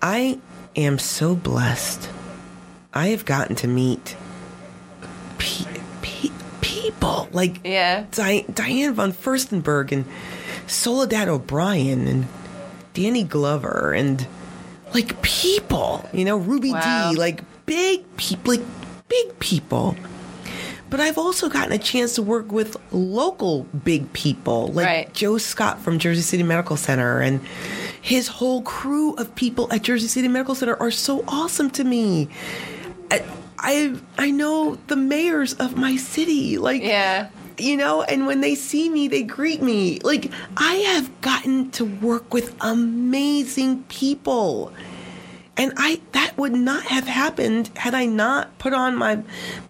I am so blessed. I have gotten to meet pe- pe- people like Yeah. Di- Diane von Furstenberg and Soledad O'Brien and Danny Glover and like people, you know, Ruby Wow. Dee, like big people, like big people. But I've also gotten a chance to work with local big people, like Right. Joe Scott from Jersey City Medical Center and his whole crew of people at Jersey City Medical Center are so awesome to me. I I, I know the mayors of my city, like Yeah. you know, and when they see me, they greet me. Like, I have gotten to work with amazing people. And I that would not have happened had I not put on my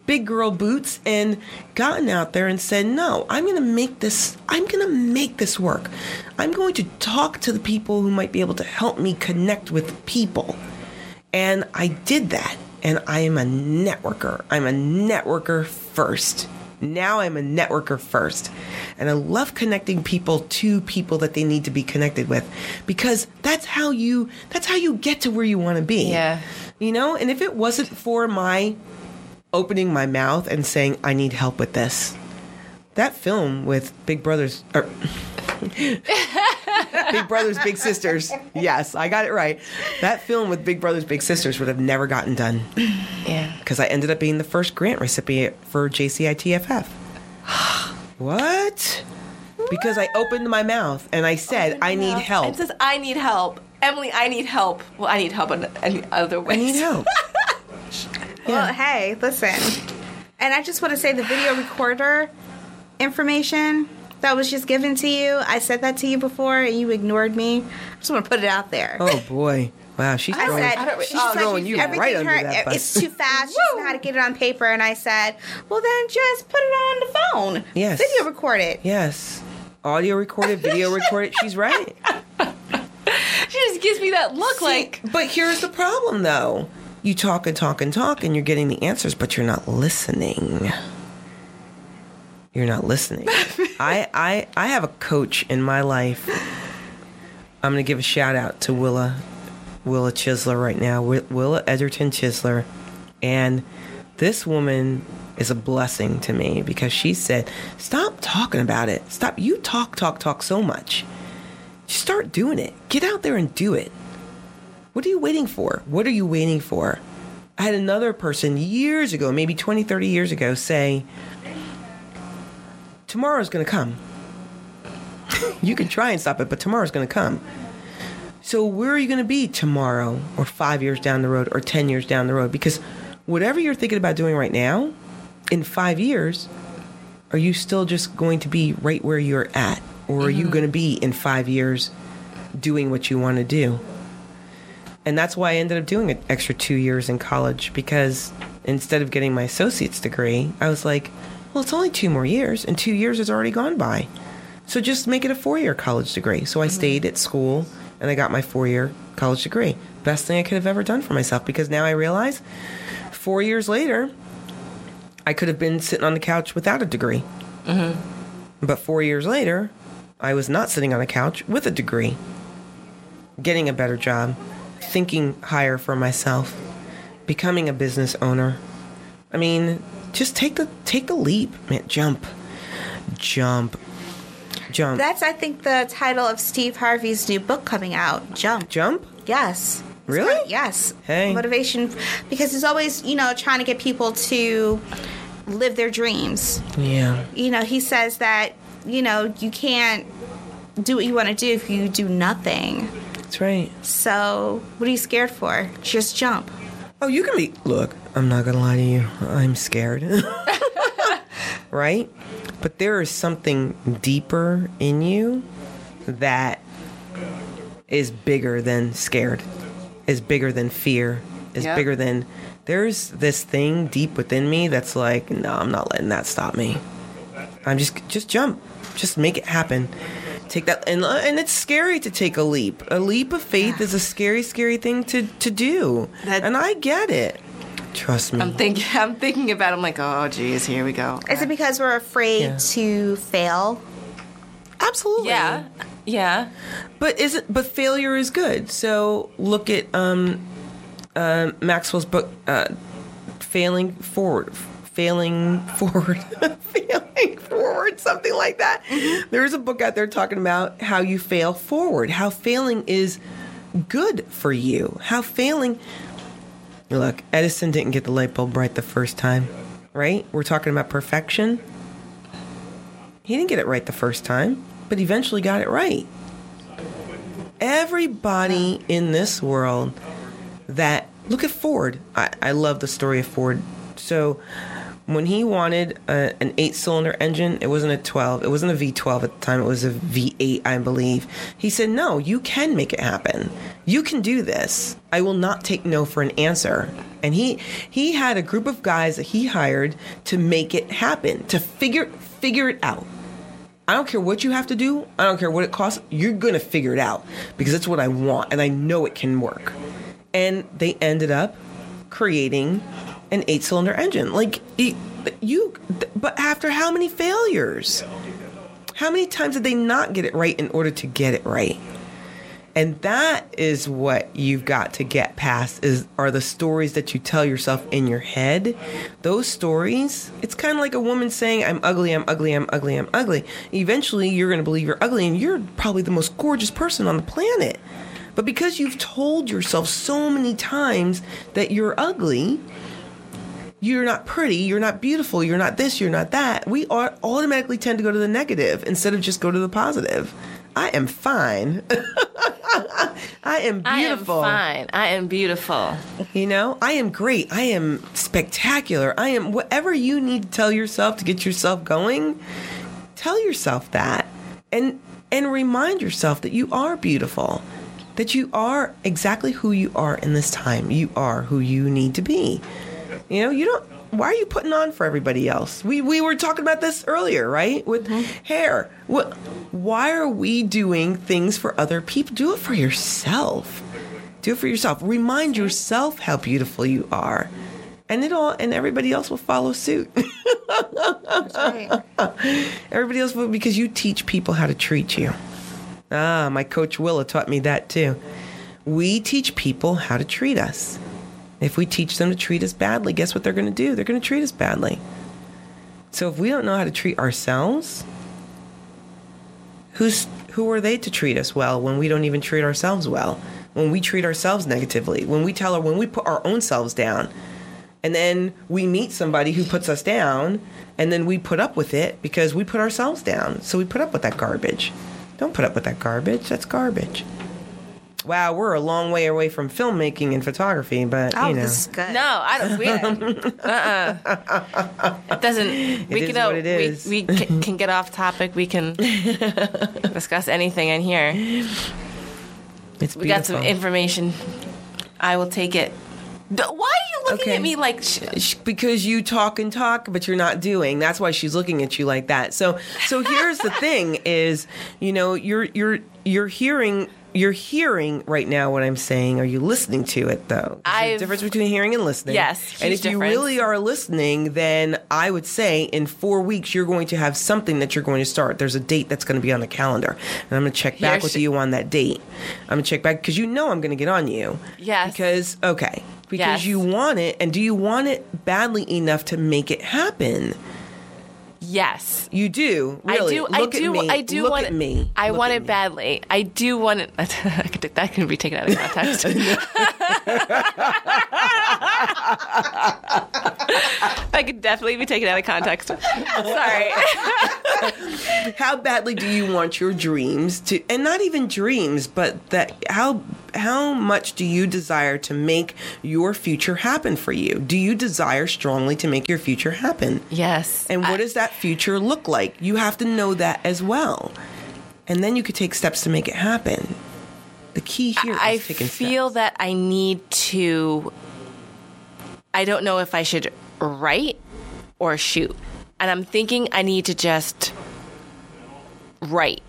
big girl boots and gotten out there and said, "No, I'm going to make this I'm going to make this work. I'm going to talk to the people who might be able to help me connect with people." And I did that. And I am a networker. I'm a networker first. Now I'm a networker first. And I love connecting people to people that they need to be connected with because that's how you that's how you get to where you want to be. Yeah. You know, and if it wasn't for my opening my mouth and saying I need help with this. That film with Big Brothers or er, (laughs) Big Brothers Big Sisters. Yes, I got it right. That film with Big Brothers Big Sisters would have never gotten done Yeah. because I ended up being the first grant recipient for JCITFF. (gasps) what? Because I opened my mouth and I said, I need help. It says I need help. Emily, I need help. Well, I need help in any other I need help. (laughs) Well, hey, listen. And I just want to say the video recorder information that was just given to you, I said that to you before and you ignored me. I just want to put it out there. Oh boy. Wow, she's I throwing, said, I she's like, throwing you everything right under her- that bus. It's too fast. She doesn't know how to get it on paper. And I said, well, then just put it on the phone. Yes. Video record it. Yes. Audio recorded, video (laughs) recorded. She's right. She just gives me that look like. But here's the problem though. You talk and talk and talk and you're getting the answers, but you're not listening. You're not listening. (laughs) I, I I have a coach in my life. I'm gonna give a shout out to Willa Willa Chisler right now. Willa Edgerton Chisler. And this woman is a blessing to me because she said, Stop talking about it. Stop you talk, talk, talk so much. Start doing it. Get out there and do it. What are you waiting for? What are you waiting for? I had another person years ago, maybe 20, 30 years ago, say, Tomorrow's going to come. you can try and stop it, but tomorrow's going to come. So, where are you going to be tomorrow, or five years down the road, or 10 years down the road? Because whatever you're thinking about doing right now, in five years, are you still just going to be right where you're at? Or are you mm-hmm. going to be in five years doing what you want to do? And that's why I ended up doing an extra two years in college because instead of getting my associate's degree, I was like, well, it's only two more years, and two years has already gone by. So just make it a four year college degree. So I mm-hmm. stayed at school and I got my four year college degree. Best thing I could have ever done for myself because now I realize four years later, I could have been sitting on the couch without a degree. Mm-hmm. But four years later, I was not sitting on a couch with a degree, getting a better job, thinking higher for myself, becoming a business owner. I mean, just take the take the leap, man. Jump, jump, jump, That's, I think, the title of Steve Harvey's new book coming out. Jump. jump. Yes. Really? kind- yes. Hey. Motivation, because he's always, you know, trying to get people to live their dreams. Yeah, You know, he says that, you know, you can't do what you want to do if you do nothing. that's right. So, what are you scared for? Just jump. Oh, you can be. Look, I'm not gonna lie to you. I'm scared. (laughs) right? But there is something deeper in you that is bigger than scared, is bigger than fear, is Yep. bigger than. There's this thing deep within me that's like, no, I'm not letting that stop me. I'm just, just jump, just make it happen. Take that, and and it's scary to take a leap. A leap of faith is a scary, scary thing to to do, That- and I get it. Trust me. I'm thinking. (laughs) I'm thinking about. It. I'm like, oh, geez, here we go. Is it because we're afraid Yeah. to fail? Absolutely. Yeah. Yeah. But is it? But failure is good. So look at um, uh, Maxwell's book, uh, "Failing Forward." Failing forward, (laughs) failing forward, something like that. Mm-hmm. There is a book out there talking about how you fail forward, how failing is good for you, how failing. Look, Edison didn't get the light bulb right the first time, right? We're talking about perfection. He didn't get it right the first time, but eventually got it right everybody in this world that look at Ford. I, I love the story of Ford. So when he wanted a, an eight cylinder engine, it wasn't a 12, it wasn't a V12 at the time, it was a V8, I believe. He said, No, you can make it happen. You can do this. I will not take no for an answer. And he he had a group of guys that he hired to make it happen, to figure figure it out. I don't care what you have to do. I don't care what it costs. You're going to figure it out because that's what I want and I know it can work. And they ended up creating an eight cylinder engine. Like, you, but after how many failures? How many times did they not get it right in order to get it right? And that is what you've got to get past is are the stories that you tell yourself in your head. Those stories, it's kind of like a woman saying I'm ugly, I'm ugly, I'm ugly, I'm ugly. Eventually you're going to believe you're ugly and you're probably the most gorgeous person on the planet. But because you've told yourself so many times that you're ugly, you're not pretty, you're not beautiful, you're not this, you're not that, we are automatically tend to go to the negative instead of just go to the positive. I am fine. (laughs) I am beautiful. I am fine. I am beautiful. You know, I am great. I am spectacular. I am whatever you need to tell yourself to get yourself going. Tell yourself that. And and remind yourself that you are beautiful. That you are exactly who you are in this time. You are who you need to be. You know, you don't why are you putting on for everybody else? We we were talking about this earlier, right? With hair. What why are we doing things for other people? Do it for yourself. Do it for yourself. Remind yourself how beautiful you are. And it all and everybody else will follow suit. (laughs) everybody else will because you teach people how to treat you. Ah, my coach Willa taught me that too. We teach people how to treat us. If we teach them to treat us badly, guess what they're going to do? They're going to treat us badly. So if we don't know how to treat ourselves, who's who are they to treat us well when we don't even treat ourselves well? When we treat ourselves negatively, when we tell her when we put our own selves down, and then we meet somebody who puts us down, and then we put up with it because we put ourselves down. So we put up with that garbage. Don't put up with that garbage. That's garbage. Wow, we're a long way away from filmmaking and photography, but Oh, you know. this is good. No, I don't. We, (laughs) uh-uh. It doesn't. We is can. uh, what it is. We, we can, can get off topic. We can (laughs) discuss anything in here. It's We got some information. I will take it. Why are you looking Okay. at me like? Sh- Sh- because you talk and talk but you're not doing that's why she's looking at you like that so so here's the (laughs) thing is you know you're you're you're hearing you're hearing right now what I'm saying. Are you listening to it though? There's a difference between hearing and listening. Yes, and if you really are listening, then I would say in four weeks you're going to have something that you're going to start. There's a date that's going to be on the calendar, and I'm going to check back Here with you on that date. I'm going to check back because you know I'm going to get on you. Yes. Because okay, because Yes. you want it, and do you want it badly enough to make it happen? Yes. You do. Really. I do. Look I do. me. I do Look want at me. I Look want it me. badly. I do want it. (laughs) that can be taken out of context. (laughs) that could definitely be taken out of context. Sorry. how badly do you want your dreams to and not even dreams but that how how much do you desire to make your future happen for you do you desire strongly to make your future happen yes. and what I- does that future look like you have to know that as well and then you could take steps to make it happen the key here is I taking feel steps. that I need to. I don't know if I should write or shoot, and I'm thinking I need to just write.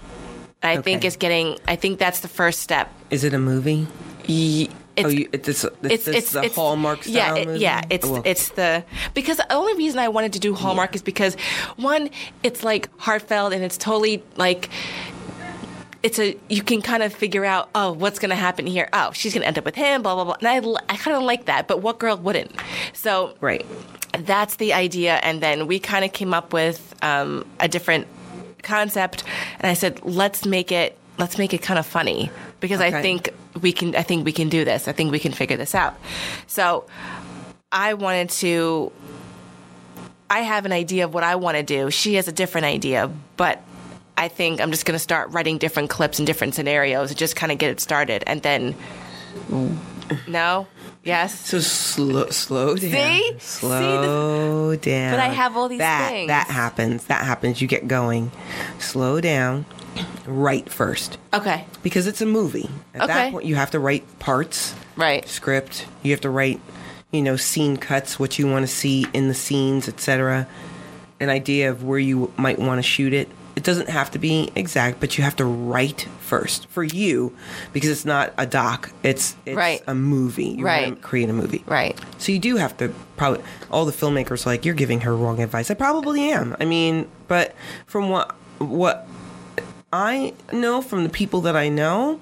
I think is getting. I think that's the first step. is it a movie Ye- It's, oh you it's, it's, it's, it's, the it's- hallmark style yeah, it- movie? yeah. It's Oh, well. it's the because the only reason I wanted to do Hallmark is because one, it's like heartfelt and it's totally like it's a you can kind of figure out oh what's going to happen here oh she's going to end up with him blah blah blah and I I kind of like that but what girl wouldn't so right that's the idea and then we kind of came up with um, a different concept and i said let's make it let's make it kind of funny because i think we can i think we can do this. I think we can figure this out. So i wanted to i have an idea of what i want to do. She has a different idea but i think i'm just going to start writing different clips and different scenarios and just kind of get it started and then no yes So slow, slow down. See? See Slow down. But I have all these that, things. That happens. That happens. You get going. Slow down. Write first okay because it's a movie. At that Okay. point, you have to write parts, right script. You have to write, you know, scene cuts, what you want to see in the scenes, etc. An idea of where you might want to shoot it. It doesn't have to be exact, but you have to write first for you because it's not a doc. It's, it's Right. a movie. You Right. want to create a movie. right So you do have to probably all the filmmakers are like you're giving her wrong advice. I probably am. I mean, but from what what I know from the people that I know,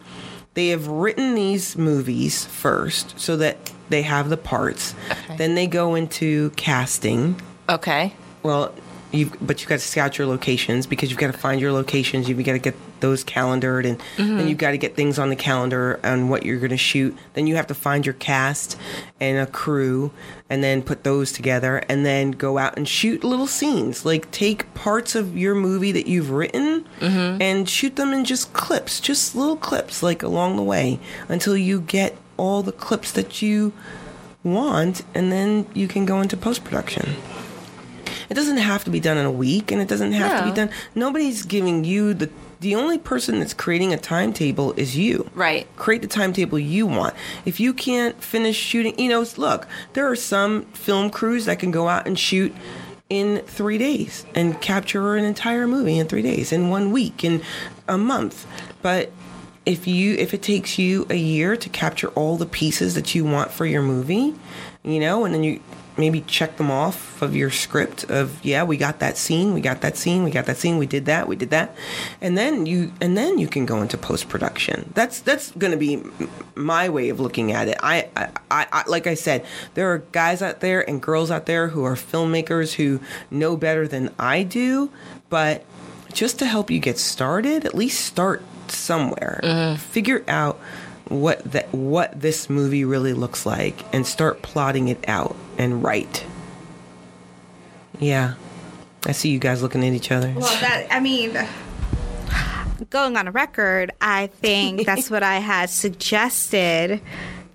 they have written these movies first so that they have the parts. Okay. Then they go into casting. okay Well, you but you've got to scout your locations because you've got to find your locations. You've got to get those calendared, and mm-hmm. then you've got to get things on the calendar on what you're going to shoot. Then you have to find your cast and a crew, and then put those together, and then go out and shoot little scenes. Like take parts of your movie that you've written mm-hmm. and shoot them in just clips, just little clips, like along the way, until you get all the clips that you want, and then you can go into post production. It doesn't have to be done in a week, and it doesn't have to be done. Nobody's giving you the. The only person that's creating a timetable is you. Right. Create the timetable you want. If you can't finish shooting, you know, look, there are some film crews that can go out and shoot in three days and capture an entire movie in three days, in one week, in a month. But if you if it takes you a year to capture all the pieces that you want for your movie, you know, and then you maybe check them off of your script of yeah, we got that scene, we got that scene, we got that scene, we did that, we did that. And then you and then you can go into post production. That's that's going to be my way of looking at it. I, I I I like I said, there are guys out there and girls out there who are filmmakers who know better than I do, but just to help you get started, at least start somewhere. Mm-hmm. Figure out what that what this movie really looks like and start plotting it out and write. Yeah. I see you guys looking at each other. Well, that I mean, going on a record, I think (laughs) that's what I had suggested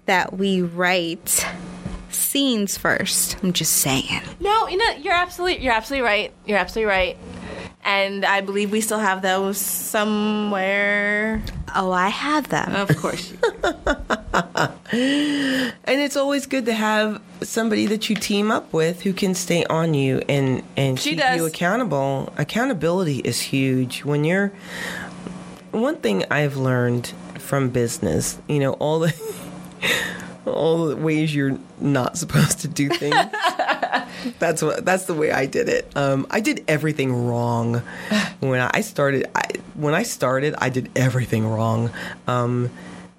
that we write scenes first. I'm just saying. No, you know, you're absolutely you're absolutely right. You're absolutely right. And I believe we still have those somewhere. Oh, I have them. Of course. (laughs) And it's always good to have somebody that you team up with who can stay on you and and She keep does. you accountable. Accountability is huge when you're. One thing I've learned from business, you know, all the (laughs) all the ways you're not supposed to do things. (laughs) (laughs) that's what that's the way I did it. Um, I did everything wrong when I started. I, when I started, I did everything wrong. Um,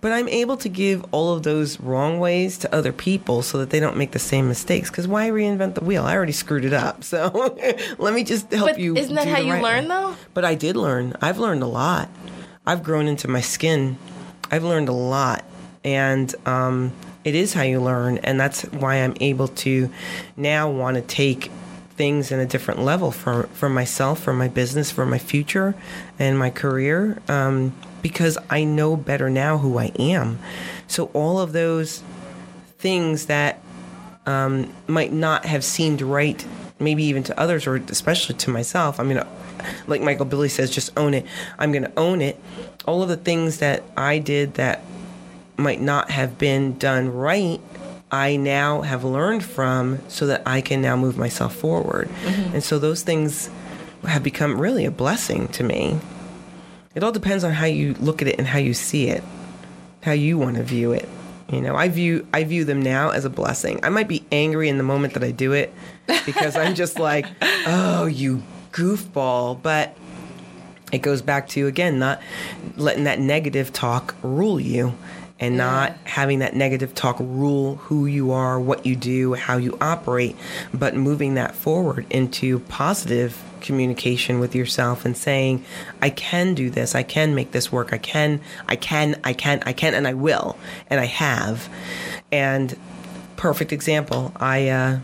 but I'm able to give all of those wrong ways to other people so that they don't make the same mistakes. Because why reinvent the wheel? I already screwed it up. So (laughs) let me just help But you. isn't that how you right learn, way. though? But I did learn. I've learned a lot. I've grown into my skin. I've learned a lot. And um, it is how you learn. And that's why I'm able to now want to take things in a different level for, for myself, for my business, for my future, and my career. Um, because I know better now who I am. So all of those things that um, might not have seemed right, maybe even to others or especially to myself. I mean, like Michael Billy says, just own it. I'm going to own it. All of the things that I did that might not have been done right, I now have learned from so that I can now move myself forward. Mm-hmm. And so those things have become really a blessing to me. It all depends on how you look at it and how you see it, how you want to view it. You know, I view I view them now as a blessing. I might be angry in the moment that I do it because I'm just (laughs) like, "Oh, you goofball." But it goes back to again not letting that negative talk rule you and not having that negative talk rule who you are, what you do, how you operate, but moving that forward into positive communication with yourself and saying, I can do this, I can make this work, I can, I can, I can, I can, and I will, and I have. And perfect example, I uh,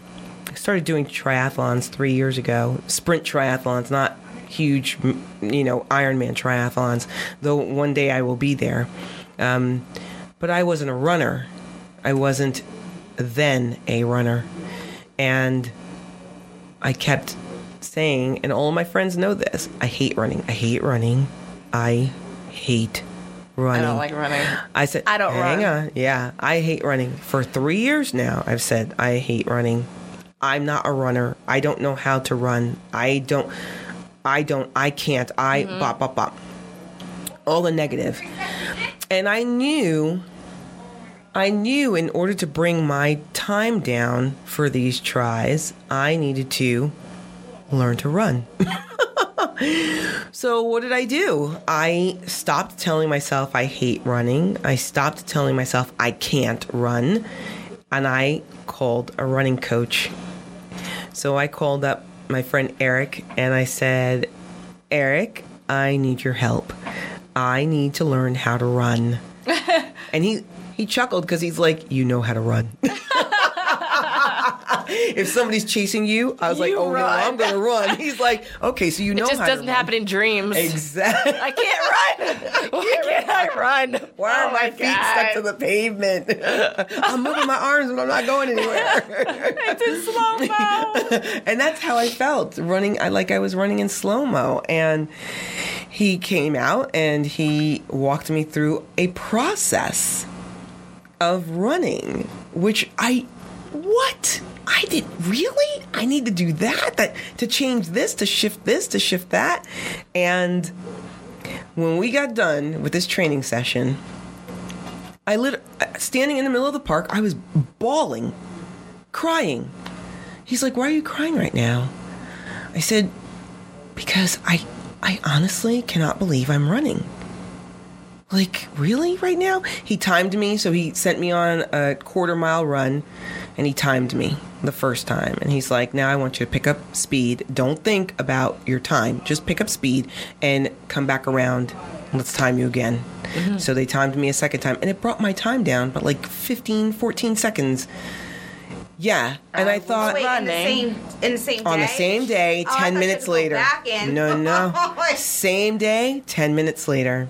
started doing triathlons three years ago, sprint triathlons, not huge, you know, Ironman triathlons, though one day I will be there. Um, but I wasn't a runner. I wasn't then a runner. And I kept saying, and all my friends know this I hate running. I hate running. I hate running. I don't like running. I said, I don't hang run." on. Yeah, I hate running. For three years now, I've said, I hate running. I'm not a runner. I don't know how to run. I don't, I don't, I can't. I, mm-hmm. bop, bop, bop. All the negative. And I knew, I knew in order to bring my time down for these tries, I needed to learn to run. (laughs) So what did I do? I stopped telling myself I hate running. I stopped telling myself I can't run. And I called a running coach. So I called up my friend Eric and I said, Eric, I need your help. I need to learn how to run. (laughs) and he he chuckled because he's like, you know how to run. (laughs) if somebody's chasing you, I was like, You oh no. I'm gonna run. He's like, okay, so you know It just doesn't run. happen in dreams. Exactly. I can't run. (laughs) Why can't I run? Why are Oh my, feet stuck to the pavement? (laughs) I'm moving my arms, but I'm not going anywhere. (laughs) It's in slow mo. and that's how I felt running. I like I was running in slow mo, and he came out and he walked me through a process of running, which I what I did really I need to do that that to change this to shift this to shift that, and when we got done with this training session, I lit standing in the middle of the park. I was bawling, crying. He's like, "Why are you crying right now?" I said, "Because I I honestly cannot believe I'm running." Like, really right now? He timed me, so he sent me on a quarter mile run and he timed me the first time. And he's like, "Now I want you to pick up speed. Don't think about your time. Just pick up speed and come back around. Let's time you again." Mm-hmm. So they timed me a second time and it brought my time down by like 15 14 seconds Yeah, and I uh, thought Wait, in the same in the same day. on the same day, Oh, 10 minutes you had to later. No, no. (laughs) Oh, same day, 10 minutes later.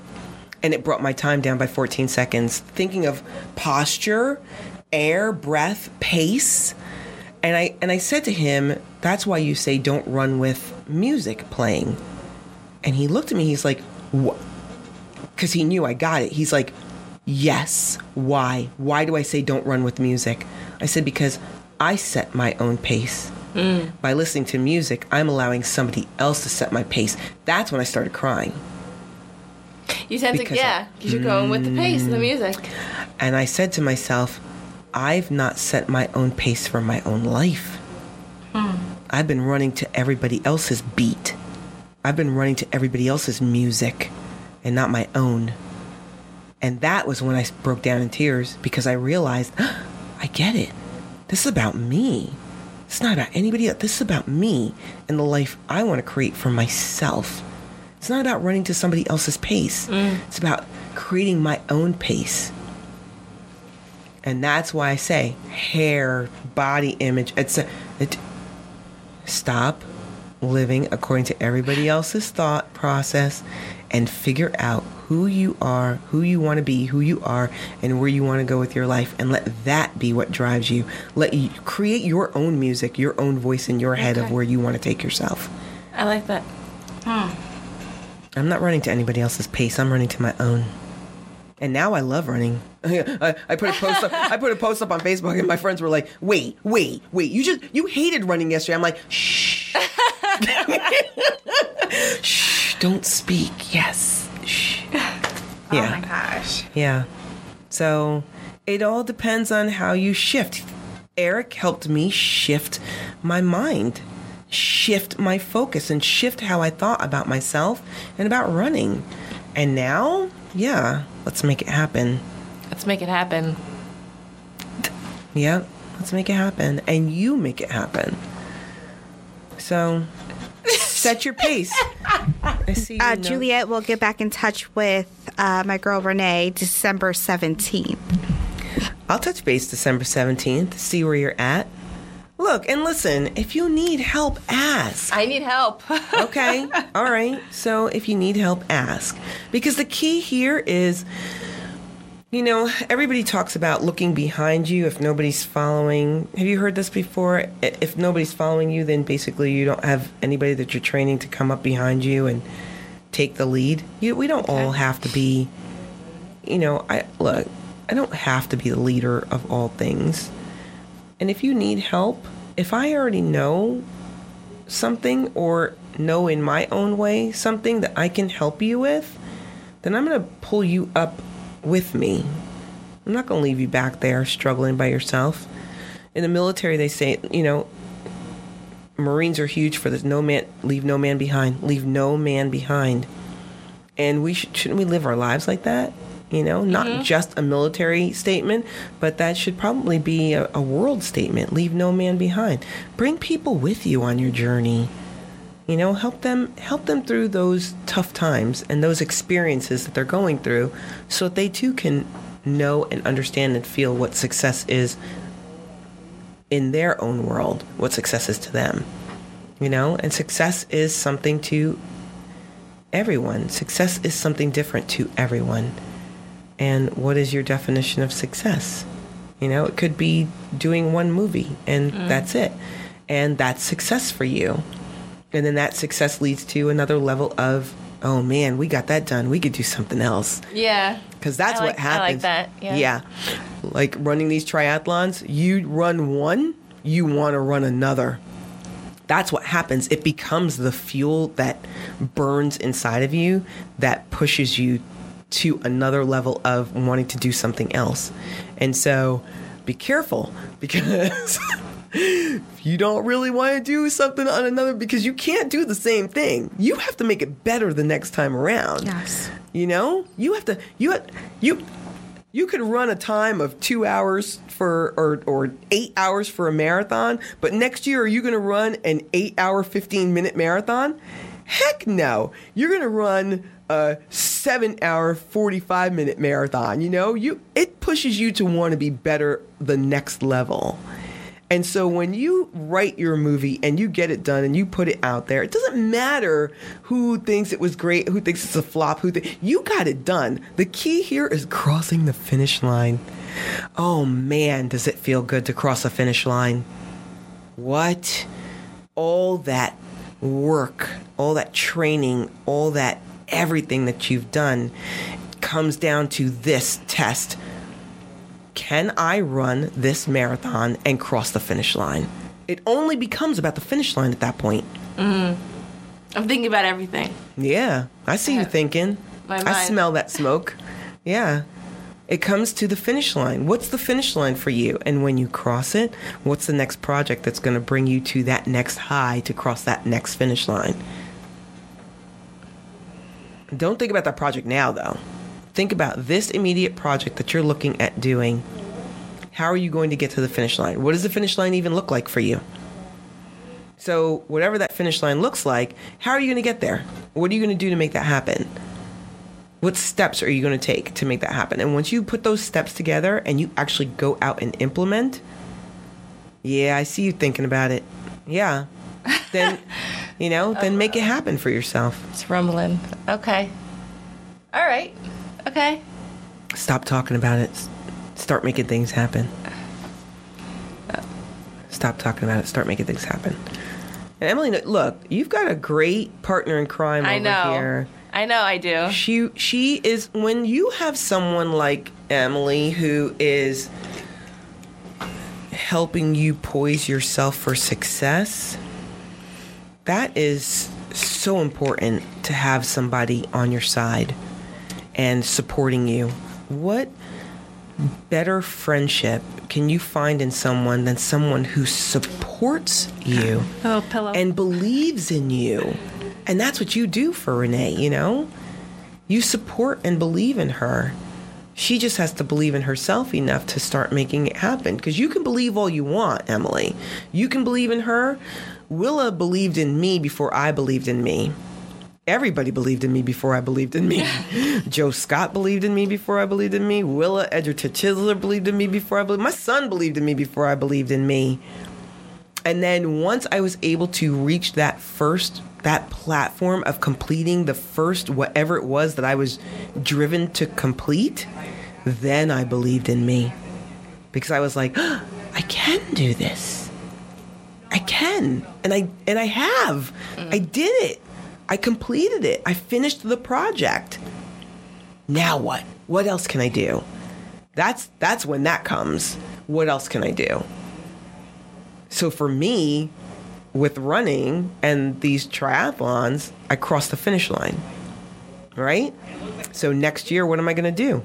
And it brought my time down by 14 seconds. Thinking of posture, air, breath, pace. And I and I said to him, that's why you say don't run with music playing. And he looked at me, he's like, what? Because he knew I got it. He's like, yes. Why? Why do I say don't run with music? I said, because I set my own pace. Mm. By listening to music, I'm allowing somebody else to set my pace. That's when I started crying. You Because to, yeah, because you're going with the pace of the mm. music. And I said to myself, I've not set my own pace for my own life. Hmm. I've been running to everybody else's beat. I've been running to everybody else's music and not my own. And that was when I broke down in tears because I realized, (gasps) I get it. This is about me. It's not about anybody else. This is about me and the life I want to create for myself. It's not about running to somebody else's pace. Mm. It's about creating my own pace. And that's why I say hair, body image, it's a, it, stop living according to everybody else's thought process and figure out who you are, who you want to be, who you are, and where you want to go with your life and let that be what drives you. Let you create your own music, your own voice in your head of where you want to take yourself. I like that. Hmm. I'm not running to anybody else's pace. I'm running to my own. And now I love running. (laughs) I, I put a post up. I put a post up on Facebook, and my friends were like, "Wait, wait, wait! You just you hated running yesterday." I'm like, "Shh, (laughs) shh, don't speak." Yes, shh. Oh my gosh. yeah. So it all depends on how you shift. Eric helped me shift my mind, shift my focus, and shift how I thought about myself and about running. And now, yeah, let's make it happen. Let's make it happen. Yeah, let's make it happen. And you make it happen. So (laughs) set your pace. I see you Uh, Juliet will get back in touch with uh, my girl Renee December 17th. I'll touch base December 17th, see where you're at. Look, and listen, if you need help, ask. I need help. (laughs) Okay. All right. So if you need help, ask. Because the key here is, you know, everybody talks about looking behind you if nobody's following. Have you heard this before? If nobody's following you, then basically you don't have anybody that you're training to come up behind you and take the lead. You, we don't all have to be, you know, I look, I don't have to be the leader of all things. And if you need help, if I already know something or know in my own way something that I can help you with, then I'm going to pull you up with me. I'm not going to leave you back there struggling by yourself. In the military, they say, you know, Marines are huge for this. No man, leave no man behind. Leave no man behind. And we should, shouldn't we live our lives like that? You know, not mm-hmm. just a military statement, but that should probably be a, a world statement. Leave no man behind. Bring people with you on your journey. You know, help them help them through those tough times and those experiences that they're going through, so that they too can know and understand and feel what success is in their own world. What success is to them. You know, and success is something to everyone. Success is something different to everyone. And what is your definition of success? You know, it could be doing one movie and mm. that's it. And that's success for you. And then that success leads to another level of, oh man, we got that done. We could do something else. yeah. Because that's I what like- I like happens. that, yeah. Yeah. Like running these triathlons, you run one, you want to run another. That's what happens. It becomes the fuel that burns inside of you that pushes you to another level of wanting to do something else. And so be careful (laughs) because if you don't really want to do something on another because you can't do the same thing. You have to make it better the next time around. Yes. You know, you have to you have, you you could run a time of two hours for or or eight hours for a marathon, but next year are you going to run an eight hour fifteen minute marathon? Heck no! You're going to run a seven hour forty five minute marathon. You know, you it pushes you to want to be better the next level. And so when you write your movie and you get it done and you put it out there, it doesn't matter who thinks it was great, who thinks it's a flop, who th- you got it done. The key here is crossing the finish line. Oh man, does it feel good to cross a finish line? What? All that work, all that training, all that everything that you've done comes down to this test. Can I run this marathon and cross the finish line? It only becomes about the finish line at that point. Mm-hmm. I'm thinking about everything. Yeah, I see you thinking. I smell that smoke. Yeah. It comes to the finish line. What's the finish line for you? And when you cross it, what's the next project that's going to bring you to that next high to cross that next finish line? Don't think about that project now, though. Think about this immediate project that you're looking at doing. How are you going to get to the finish line? What does the finish line even look like for you? So, whatever that finish line looks like, how are you going to get there? What are you going to do to make that happen? What steps are you going to take to make that happen? And once you put those steps together and you actually go out and implement, yeah, I see you thinking about it. Yeah. Then, (laughs) you know, then make it happen for yourself. It's rumbling. Okay. All right. Okay. Stop talking about it. Start making things happen. Stop talking about it. Start making things happen. And Emily, look, you've got a great partner in crime I over know. here. I know I do. She she is when you have someone like Emily who is helping you poise yourself for success. That is so important to have somebody on your side and supporting you. What better friendship can you find in someone than someone who supports you? Oh, pillow. and believes in you. And that's what you do for Renee, you know? You support and believe in her. She just has to believe in herself enough to start making it happen. Because you can believe all you want, Emily. You can believe in her. Willa believed in me before I believed in me. Everybody believed in me before I believed in me. Joe Scott believed in me before I believed in me. Willa Edgerton Chisler believed in me before I believed. My son believed in me before I believed in me. And then once I was able to reach that first that platform of completing the first whatever it was that I was driven to complete, then I believed in me. Because I was like, I can do this. I can. And I and I have. Mm. I did it. I completed it. I finished the project. Now what? What else can I do? That's that's when that comes. What else can I do? So for me, with running and these triathlons, I crossed the finish line. Right? So next year, what am I going to do?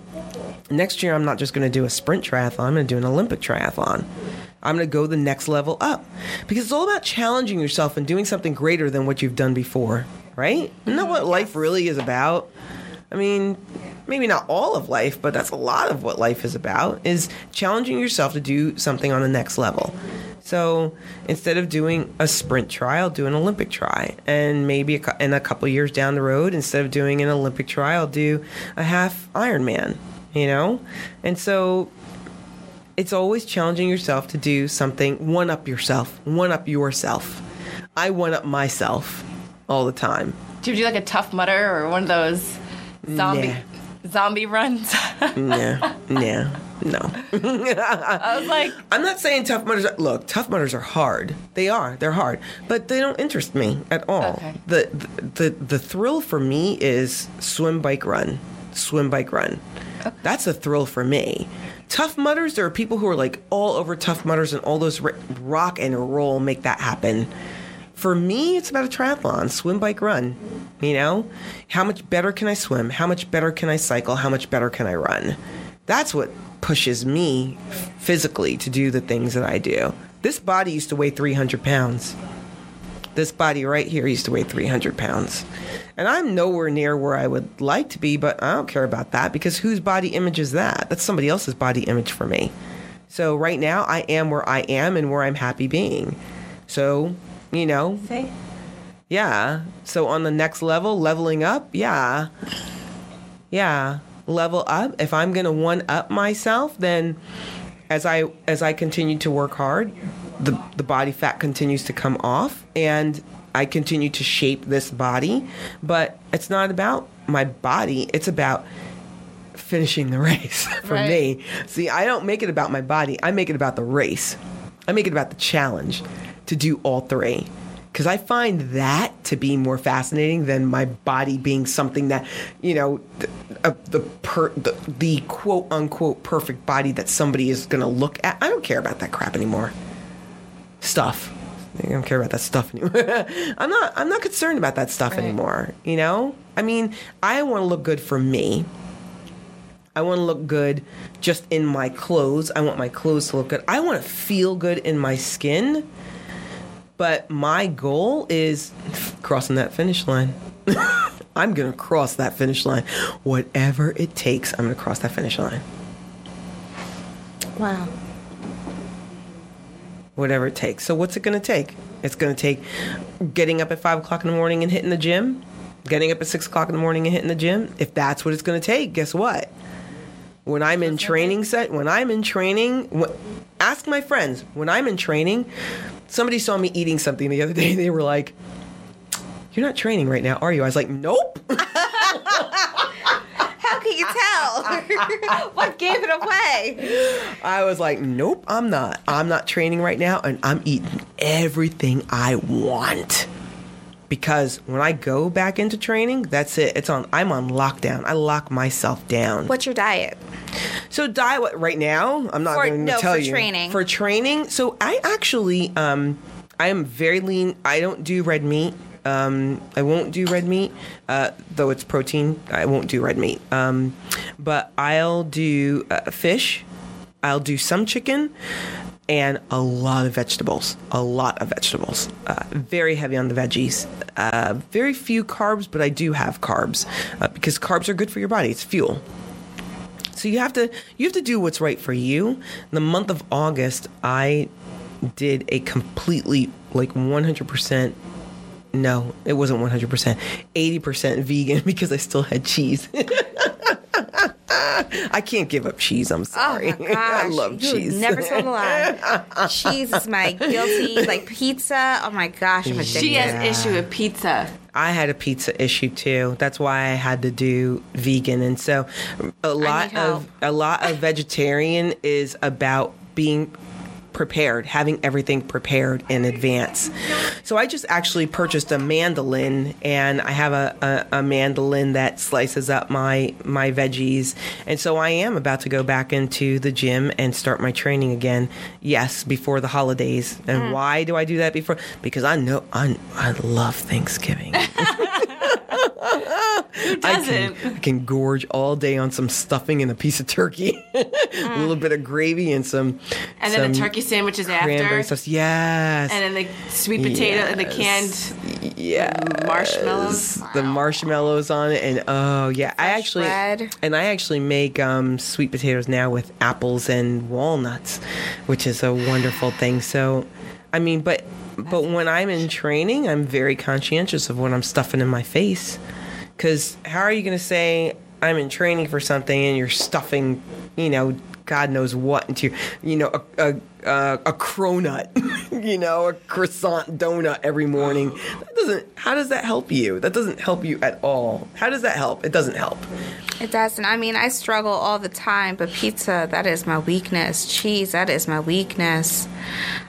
Next year, I'm not just going to do a sprint triathlon, I'm going to do an Olympic triathlon. I'm going to go the next level up because it's all about challenging yourself and doing something greater than what you've done before, right? Isn't that what mm-hmm, life really is about? I mean, maybe not all of life, but that's a lot of what life is about is challenging yourself to do something on the next level. So instead of doing a sprint try, I'll do an Olympic try. And maybe a, in a couple years down the road, instead of doing an Olympic try, I'll do a half Ironman, you know? And so it's always challenging yourself to do something, one up yourself, one up yourself. I one up myself all the time. Do you do like a Tough Mudder or one of those zombie zombie runs? Nah, (laughs) nah, no. (laughs) I was like, (laughs) I'm not saying Tough Mudders. Are, look, Tough Mudders are hard. They are. They're hard, but they don't interest me at all. Okay. The, the the thrill for me is swim, bike, run, swim, bike, run. Okay. That's a thrill for me. Tough Mudders. There are people who are like all over Tough Mudders and all those rock and roll make that happen. For me, it's about a triathlon, swim, bike, run. You know, how much better can I swim? How much better can I cycle? How much better can I run? That's what pushes me physically to do the things that I do. This body used to weigh 300 pounds. This body right here used to weigh 300 pounds. And I'm nowhere near where I would like to be, but I don't care about that because whose body image is that? That's somebody else's body image for me. So right now, I am where I am and where I'm happy being. So, you know, see? yeah. So on the next level, leveling up, yeah. Yeah. Level up. If I'm gonna one up myself, then as I as I continue to work hard, the the body fat continues to come off, and I continue to shape this body. But it's not about my body; it's about finishing the (laughs) race for Right. me. See, I don't make it about my body; I make it about the race. I make it about the challenge to do all three. Because I find that to be more fascinating than my body being something that, you know, the, the, per, the, the quote unquote perfect body that somebody is going to look at. I don't care about that crap anymore. Stuff. I don't care about that stuff anymore. (laughs) I'm not. I'm not concerned about that stuff anymore. You know. I mean, I want to look good for me. I want to look good just in my clothes. I want my clothes to look good. I want to feel good in my skin. But my goal is crossing that finish line. (laughs) I'm going to cross that finish line. Whatever it takes, I'm going to cross that finish line. Wow. Whatever it takes. So, what's it going to take? It's going to take getting up at 5 o'clock in the morning and hitting the gym, getting up at 6 o'clock in the morning and hitting the gym. If that's what it's going to take, guess what? when I'm in training set, when I'm in training, ask my friends. When I'm in training, somebody saw me eating something the other day. They were like, "You're not training right now, are you?" I was like, "Nope." (laughs) How can you tell? (laughs) what gave it away? I was like, "Nope, I'm not. I'm not training right now, and I'm eating everything I want." Because when I go back into training, that's it. It's on. I'm on lockdown. I lock myself down. What's your diet? So diet what right now? I'm not going to no, tell for you. training. For training, so I actually um I am very lean. I don't do red meat. Um, I won't do red meat, uh, though it's protein. I won't do red meat. Um, but I'll do uh, fish. I'll do some chicken and a lot of vegetables. A lot of vegetables. Uh, very heavy on the veggies. Uh, very few carbs, but I do have carbs uh, because carbs are good for your body. It's fuel. So you have to you have to do what's right for you. In the month of August, I did a completely like 100% no, it wasn't 100%. 80% vegan (laughs) because I still had cheese. (laughs) I can't give up cheese. I'm sorry. Oh my (laughs) gosh. I love you cheese. Never told a lie. cheese is my guilty. Like pizza. Oh my gosh, I'm addicted. She has issue with pizza. I had a pizza issue too. That's why I had to do vegan. And so a lot of a lot of vegetarian is about being prepared, having everything prepared in advance. So I just actually purchased a mandolin and I have a, a, a mandolin that slices up my my veggies. And so I am about to go back into the gym and start my training again. Yes, before the holidays. And Mm. why do I do that before? Because I know I I love Thanksgiving. (laughs) (laughs) Who doesn't? I can gorge all day on some stuffing and a piece of turkey, (laughs) a little bit of gravy and some. Mm. and then the turkey sandwiches after. sauce. Yes. And then the sweet potato and the canned yeah. marshmallows. The marshmallows on it, and oh yeah, I actually bread. and I actually make um, sweet potatoes now with apples and walnuts, which is a wonderful thing. So, I mean, but but when I'm in training, I'm very conscientious of what I'm stuffing in my face, because how are you going to say I'm in training for something and you're stuffing, you know, God knows what into your, you know, a a, a, a cronut, (laughs) you know, a croissant donut every morning. That doesn't. How does that help you? That doesn't help you at all. How does that help? It doesn't help. It doesn't. I mean, I struggle all the time, but pizza, that is my weakness. Cheese, that is my weakness.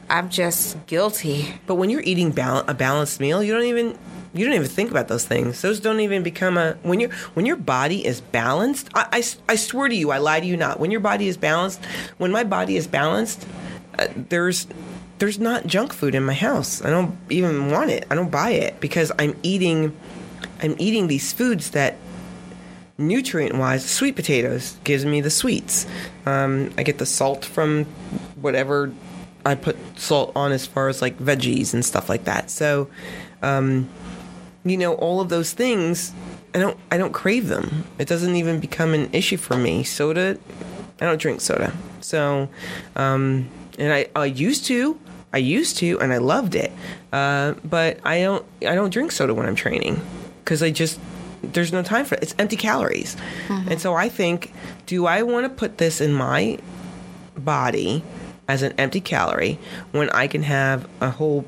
I'm just guilty. But when you're eating bal- a balanced meal, you don't even you don't even think about those things. Those don't even become a when your when your body is balanced. I, I, I swear to you, I lie to you not. When your body is balanced, when my body is balanced, uh, there's there's not junk food in my house. I don't even want it. I don't buy it because I'm eating I'm eating these foods that nutrient wise, sweet potatoes gives me the sweets. Um, I get the salt from whatever I put salt on as far as like veggies and stuff like that. So, um, you know, all of those things, I don't, I don't crave them. It doesn't even become an issue for me. Soda, I don't drink soda. So, um, and I, I used to, I used to, and I loved it. Uh, but I don't, I don't drink soda when I'm training because I just, there's no time for it. It's empty calories. And so I think, do I want to put this in my body as an empty calorie when I can have a whole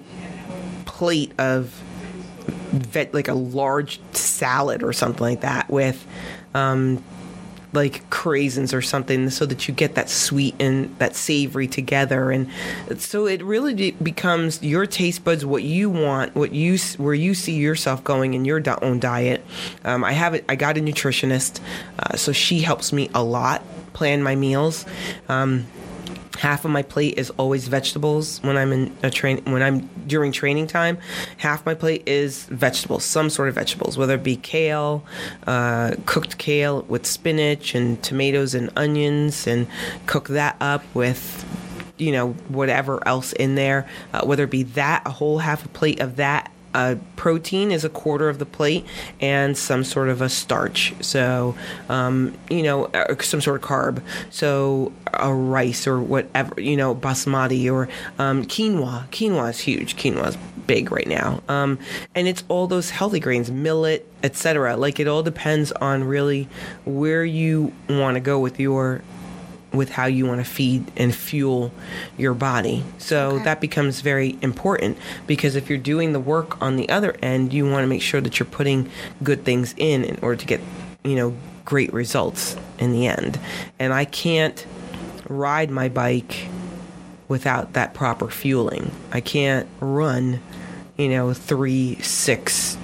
plate of vet, like a large salad or something like that with um, like craisins or something so that you get that sweet and that savory together. And so it really becomes your taste buds what you want what you where you see yourself going in your own diet. Um, i have it i got a nutritionist uh, so she helps me a lot plan my meals. Um, half of my plate is always vegetables when I'm in a train when I'm during training time. Half my plate is vegetables, some sort of vegetables, whether it be kale, uh, cooked kale with spinach and tomatoes and onions, and cook that up with you know whatever else in there. Uh, whether it be that a whole half a plate of that uh, protein is a quarter of the plate and some sort of a starch. So, um, you know, uh, some sort of carb. So, a rice or whatever, you know, basmati or um, quinoa. Quinoa is huge. Quinoa is big right now. Um, and it's all those healthy grains, millet, etc. Like it all depends on really where you want to go with your with how you want to feed and fuel your body. So that becomes very important because if you're doing the work on the other end, you want to make sure that you're putting good things in in order to get, you know, great results in the end. And I can't ride my bike without that proper fueling. I can't run, you know, 3, 6,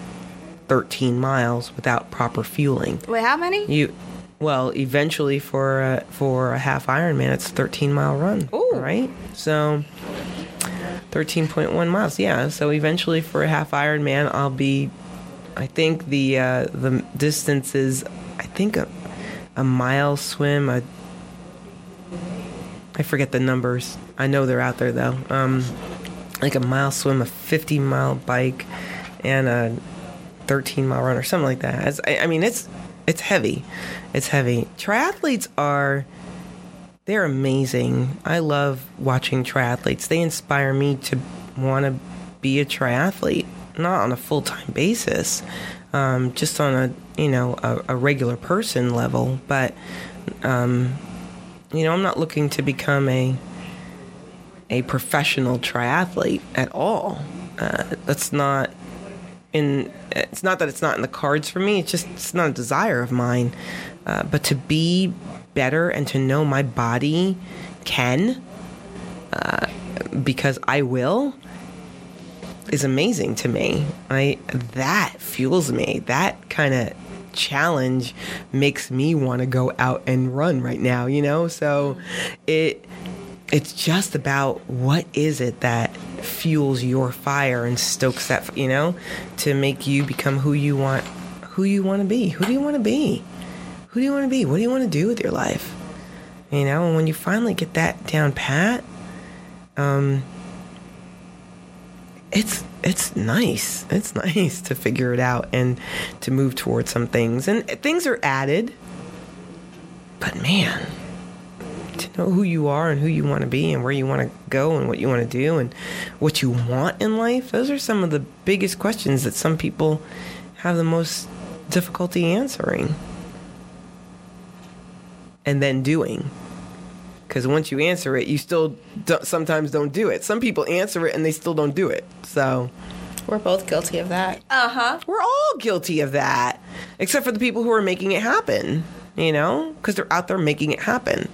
13 miles without proper fueling. Wait, how many? You, well, eventually for a, for a half Ironman, it's a 13 mile run. Ooh. Right? So 13.1 miles. Yeah. So eventually for a half Ironman, I'll be. I think the uh, the distance is, I think a, a mile swim. A, I forget the numbers. I know they're out there though. Um, like a mile swim, a 50 mile bike, and a 13 mile run or something like that. It's, I, I mean, it's it's heavy. It's heavy. Triathletes are they're amazing. I love watching triathletes. They inspire me to want to be a triathlete, not on a full time basis, um, just on a you know a, a regular person level. But um, you know, I'm not looking to become a a professional triathlete at all. Uh, that's not in. It's not that it's not in the cards for me. It's just it's not a desire of mine. Uh, but to be better and to know my body can, uh, because I will, is amazing to me. I that fuels me. That kind of challenge makes me want to go out and run right now. You know, so it it's just about what is it that fuels your fire and stokes that you know to make you become who you want who you want to be. Who do you want to be? Who do you want to be? What do you want to do with your life? You know and when you finally get that down pat um it's it's nice. It's (laughs) nice to figure it out and to move towards some things. And things are added but man to know who you are and who you want to be and where you want to go and what you want to do and what you want in life. Those are some of the biggest questions that some people have the most difficulty answering and then doing. Because once you answer it you still don't, sometimes don't do it. Some people answer it and they still don't do it. So We're both guilty of that. Uh huh. We're all guilty of that except for the people who are making it happen you know? Because they're out there making it happen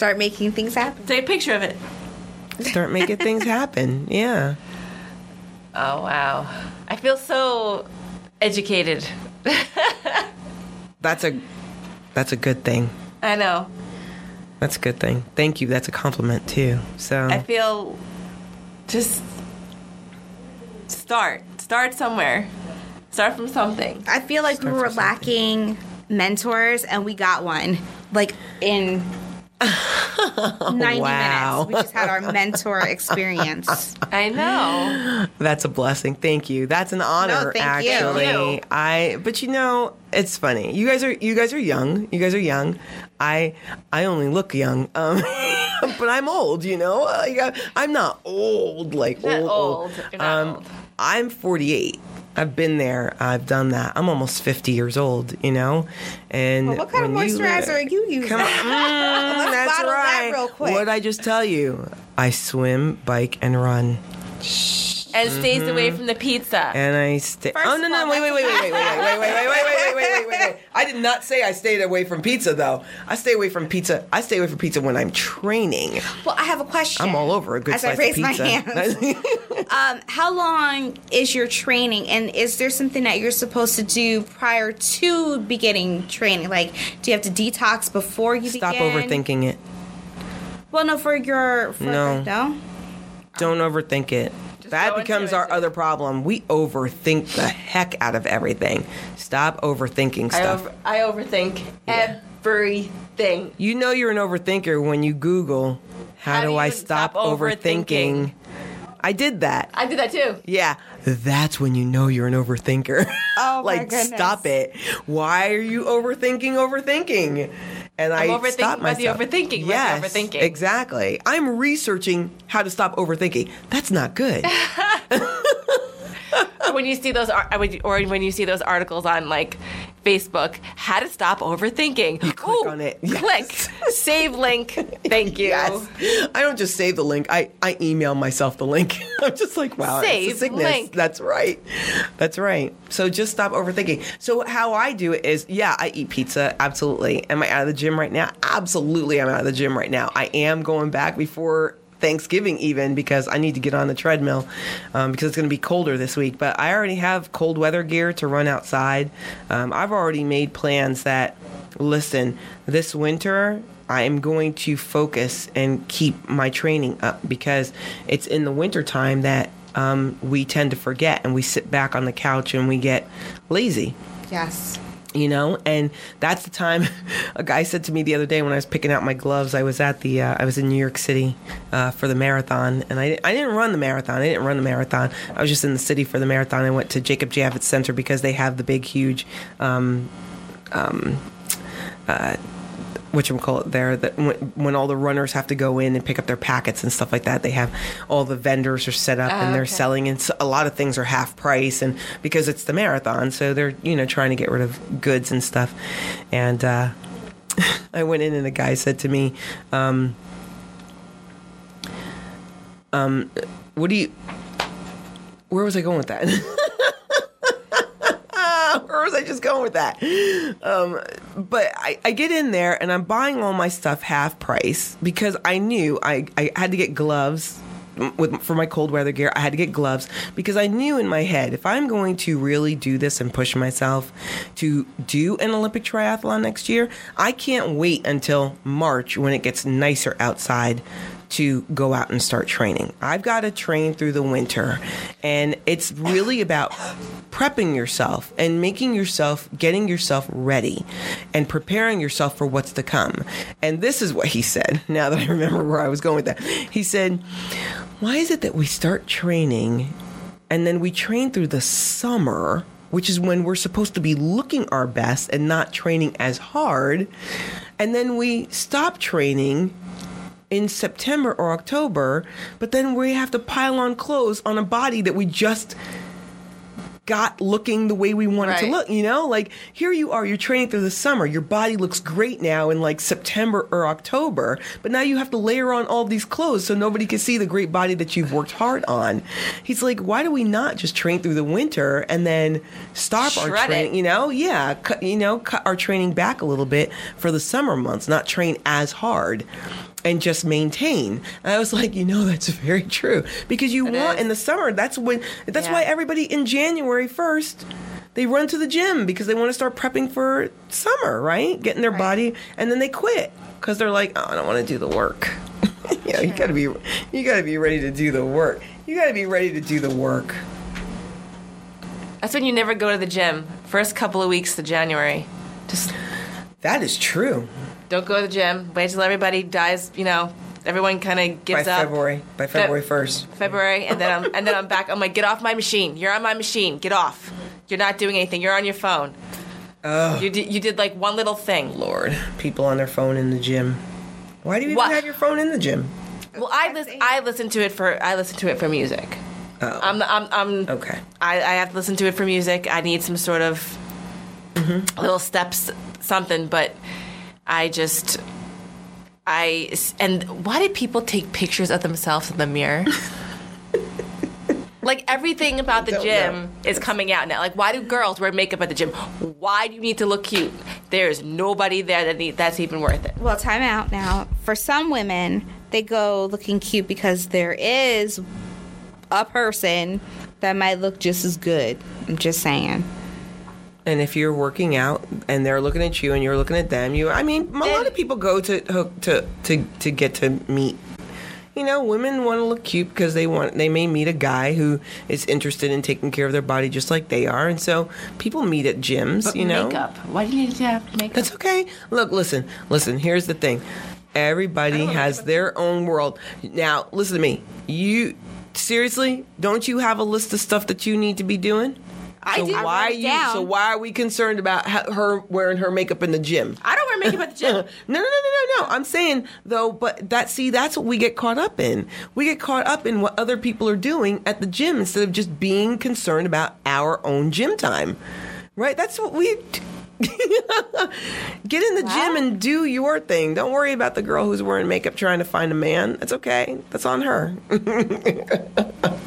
Start making things happen. Take a picture of it. start making (laughs) things happen yeah Oh wow. I feel so educated. That's a that's a good thing. I know. That's a good thing. Thank you. That's a compliment too. So I feel just start. Start somewhere. Start from something. I feel like we were lacking mentors, and we got one. Like in (laughs) 90 Wow. minutes, we just had our mentor (laughs) experience. I know. that's a blessing. Thank you. That's an honor. thank actually, you. I. But you know, it's funny. You guys are you guys are young. You guys are young. I I only look young. Um, (laughs) but I'm old. You know, Like, I- I'm not old. Like You're old, not old. You're not um, old. I'm 48. I've been there. I've done that. I'm almost 50 years old, you know? And Well, what kind of when you- moisturizer are you using? Come on. (laughs) Mm, Let's that's bottle that real quick. What did I just tell you? I swim, bike, and run. And stays away from the pizza. And I stay. First Oh no of no all, wait wait wait that's- wait wait wait wait wait wait wait wait wait wait wait wait. I did not say I stayed away from pizza though. I stay away from pizza. I stay away from pizza when I'm training. Well, I have a question. I'm all over a good As slice I raise of my pizza. hands. um, how long is your training, and is there something that you're supposed to do prior to beginning training? Like, do you have to detox before you Stop begin? overthinking it. Well, no, for your for No. no. Don't overthink it. That becomes it. our other problem. We overthink the heck out of everything. Stop overthinking I, stuff. over, I overthink everything. You know you're an overthinker when you Google how, How do, do I stop, stop overthinking? overthinking? I did that. I did that too. Yeah, that's when you know you're an overthinker. Oh, (laughs) my like goodness. stop it. Why are you overthinking overthinking? And I'm I overthinking stopped about the myself. overthinking, about the overthinking. exactly. I'm researching how to stop overthinking. That's not good. (laughs) (laughs) when you see those ar- I would- or when you see those articles on like Facebook, how to stop overthinking. You click on it. Yes. Click. Save link. Thank you. Yes. I don't just save the link. I, I email myself the link. (laughs) I'm just like, wow, Save it's a sickness. link. That's right. That's right. So just stop overthinking. So how I do it is, yeah, I eat pizza. Absolutely. Am I out of the gym right now? Absolutely, I'm out of the gym right now. I am going back before Thanksgiving even because I need to get on the treadmill um, because it's going to be colder this week. But I already have cold weather gear to run outside. Um, I've already made plans that, listen, this winter I am going to focus and keep my training up because it's in the wintertime that um, we tend to forget and we sit back on the couch and we get lazy Yes. You know? And that's the time (laughs) a guy said to me the other day when i was picking out my gloves i was at the uh, i was in new york city uh, for the marathon and I, I didn't run the marathon i didn't run the marathon. I was just in the city for the marathon. I went to jacob javits center because they have the big huge um, um, uh, what you call it there that when, when all the runners have to go in and pick up their packets and stuff like that they have all the vendors are set up and they're selling and so a lot of things are half price and because it's the marathon so they're you know trying to get rid of goods and stuff. And uh, (laughs) i went in and the guy said to me um, um, what do you where was i going with that (laughs) was I just going with that? Um, but I, I get in there and I'm buying all my stuff half price because I knew I, I had to get gloves with for my cold weather gear. I had to get gloves because I knew in my head if I'm going to really do this and push myself to do an Olympic triathlon next year, I can't wait until March when it gets nicer outside to go out and start training. I've got to train through the winter. And it's really about prepping yourself and making yourself, getting yourself ready and preparing yourself for what's to come. And this is what he said, (laughs) now that I remember where I was going with that. He said, Why is it that we start training and then we train through the summer? Which is when we're supposed to be looking our best and not training as hard. And then we stop training in September or October, but then we have to pile on clothes on a body that we just got looking the way we want it to look, you know? Like here you are, you're training through the summer. Your body looks great now in like September or October, but now you have to layer on all these clothes so nobody can see the great body that you've worked hard on. He's like, why do we not just train through the winter and then stop our Shred it. training, you know? Yeah, cut, you know, cut our training back a little bit for the summer months, not train as hard and just maintain. And I was like, you know, (laughs) that's very true because you want is. in the summer. That's when. That's Yeah. why everybody in January first. They run to the gym because they want to start prepping for summer, right? Getting their body, and then they quit because they're like, oh, I don't want to do the work. (laughs) you know, you gotta be, you gotta be ready to do the work. You gotta be ready to do the work. That's when you never go to the gym. First couple of weeks of January. Just That is true. Don't go to the gym. Wait till everybody dies, you know, everyone kind of gives By up. February, by February first. February, and then I'm and then I'm back. I'm like, get off my machine. You're on my machine. Get off. You're not doing anything. You're on your phone. You did you did like one little thing. Lord, people on their phone in the gym. Why do you even What? have your phone in the gym? Well, I listen. I listen to it for I listen to it for music. Oh. I'm, I'm, I'm, Okay. I, I have to listen to it for music. I need some sort of mm-hmm. little steps, something. But I just, I and why did people take pictures of themselves in the mirror? (laughs) like everything about the gym know. is coming out now. Like why do girls wear makeup at the gym? Why do you need to look cute? There's nobody there that need, that's even worth it. Well, time out now. For some women, they go looking cute because there is a person that might look just as good. I'm just saying. And if you're working out and they're looking at you and you're looking at them, you I mean, a lot of people go to to to to get to meet. You know, women want to look cute because they want they may meet a guy who is interested in taking care of their body just like they are, and so people meet at gyms. But you know, makeup. Why do you need to have makeup? That's okay. Look, listen, listen. Here's the thing. Everybody has their own world. Now, listen to me. You seriously don't you have a list of stuff that you need to be doing? I so do. Why are you? down. So why are we concerned about her wearing her makeup in the gym? I don't wear makeup at the gym. (laughs) no, no, no, no, no, no. I'm saying though, but that see, that's what we get caught up in. We get caught up in what other people are doing at the gym instead of just being concerned about our own gym time. Right? That's what we. (laughs) Get in the gym and do your thing. Don't worry about the girl who's wearing makeup trying to find a man. That's okay. That's on her. (laughs)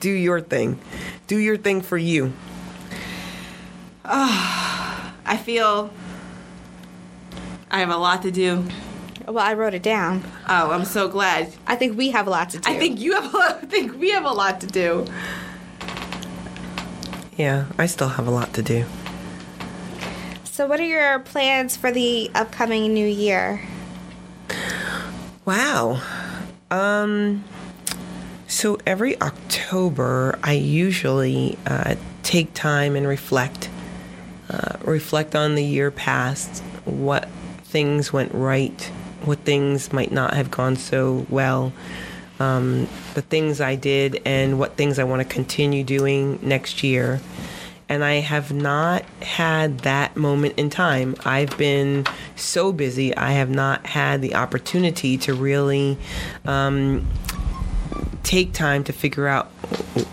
do your thing. Do your thing for you. I feel I have a lot to do. Well, I wrote it down. Oh, I'm so glad. I think we have a lot to do. I think you have a lot. I think we have a lot to do. Yeah, I still have a lot to do. So, what are your plans for the upcoming new year? Wow. Um so every October I usually uh, take time and reflect. Uh, reflect on the year past, what things went right, what things might not have gone so well, um, the things I did, and what things I want to continue doing next year. And I have not had that moment in time. I've been so busy, I have not had the opportunity to really um, take time to figure out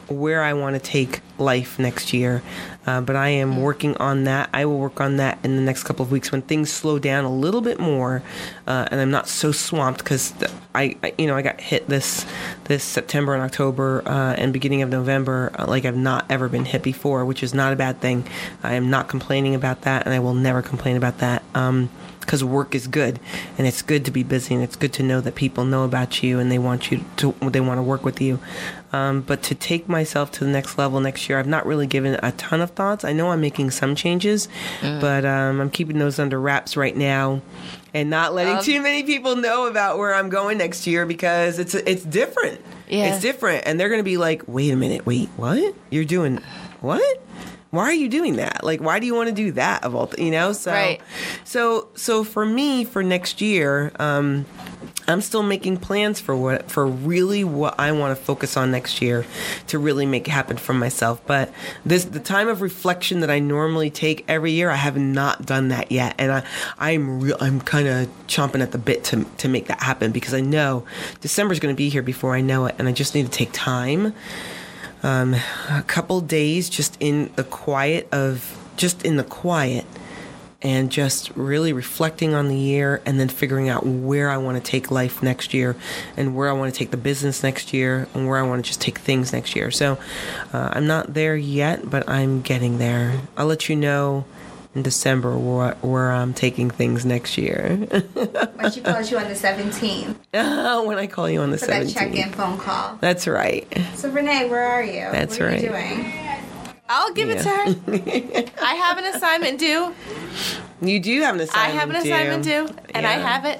where I want to take life next year. Uh, but I am working on that. I will work on that in the next couple of weeks when things slow down a little bit more, uh, and I'm not so swamped because I, I, you know, I got hit this this September and October uh, and beginning of November uh, like I've not ever been hit before, which is not a bad thing. I am not complaining about that, and I will never complain about that. Um, because work is good and it's good to be busy and it's good to know that people know about you and they want you to they want to work with you. Um, but to take myself to the next level next year i've not really given a ton of thoughts. I know i'm making some changes but um, i'm keeping those under wraps right now and not letting too many people know about where i'm going next year because it's it's different. Yeah. it's different and they're gonna be like wait a minute wait what? You're doing what why are you doing that? Like, why do you want to do that of all, th- you know? So, Right. so, so for me, for next year, um, I'm still making plans for what, for really what I want to focus on next year to really make happen for myself. But this, the time of reflection that I normally take every year, I have not done that yet, and I, I'm real, I'm kind of chomping at the bit to to make that happen because I know December's going to be here before I know it, and I just need to take time um, a couple days just in the quiet of just in the quiet and just really reflecting on the year and then figuring out where I want to take life next year and where I want to take the business next year and where I want to just take things next year. So uh, I'm not there yet, but I'm getting there. I'll let you know in December where, where I'm um, taking things next year. When she calls you on the 17th (laughs) when I call you on the for that 17th. check-in phone call. That's right. So Renee, where are you? That's what are you right. doing? I'll give it to her. I have an assignment due. You do have an assignment. I have an assignment due, and I have it.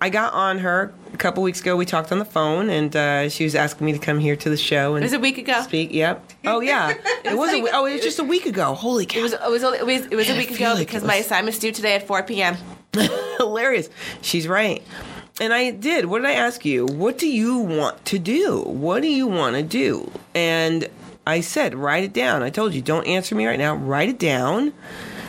I got on her a couple weeks ago. We talked on the phone, and uh, she was asking me to come here to the show and It was a week ago. speak. Yep. Oh yeah. (laughs) It was. A, we- oh, it was just a week ago. Holy cow! It was, it was, only- it was, it was Man, a week ago like because it my was- assignment's due today at 4 p.m. (laughs) hilarious. She's right. And I did. What did I ask you? What do you want to do? What do you want to do? And I said, write it down. I told you, don't answer me right now. Write it down.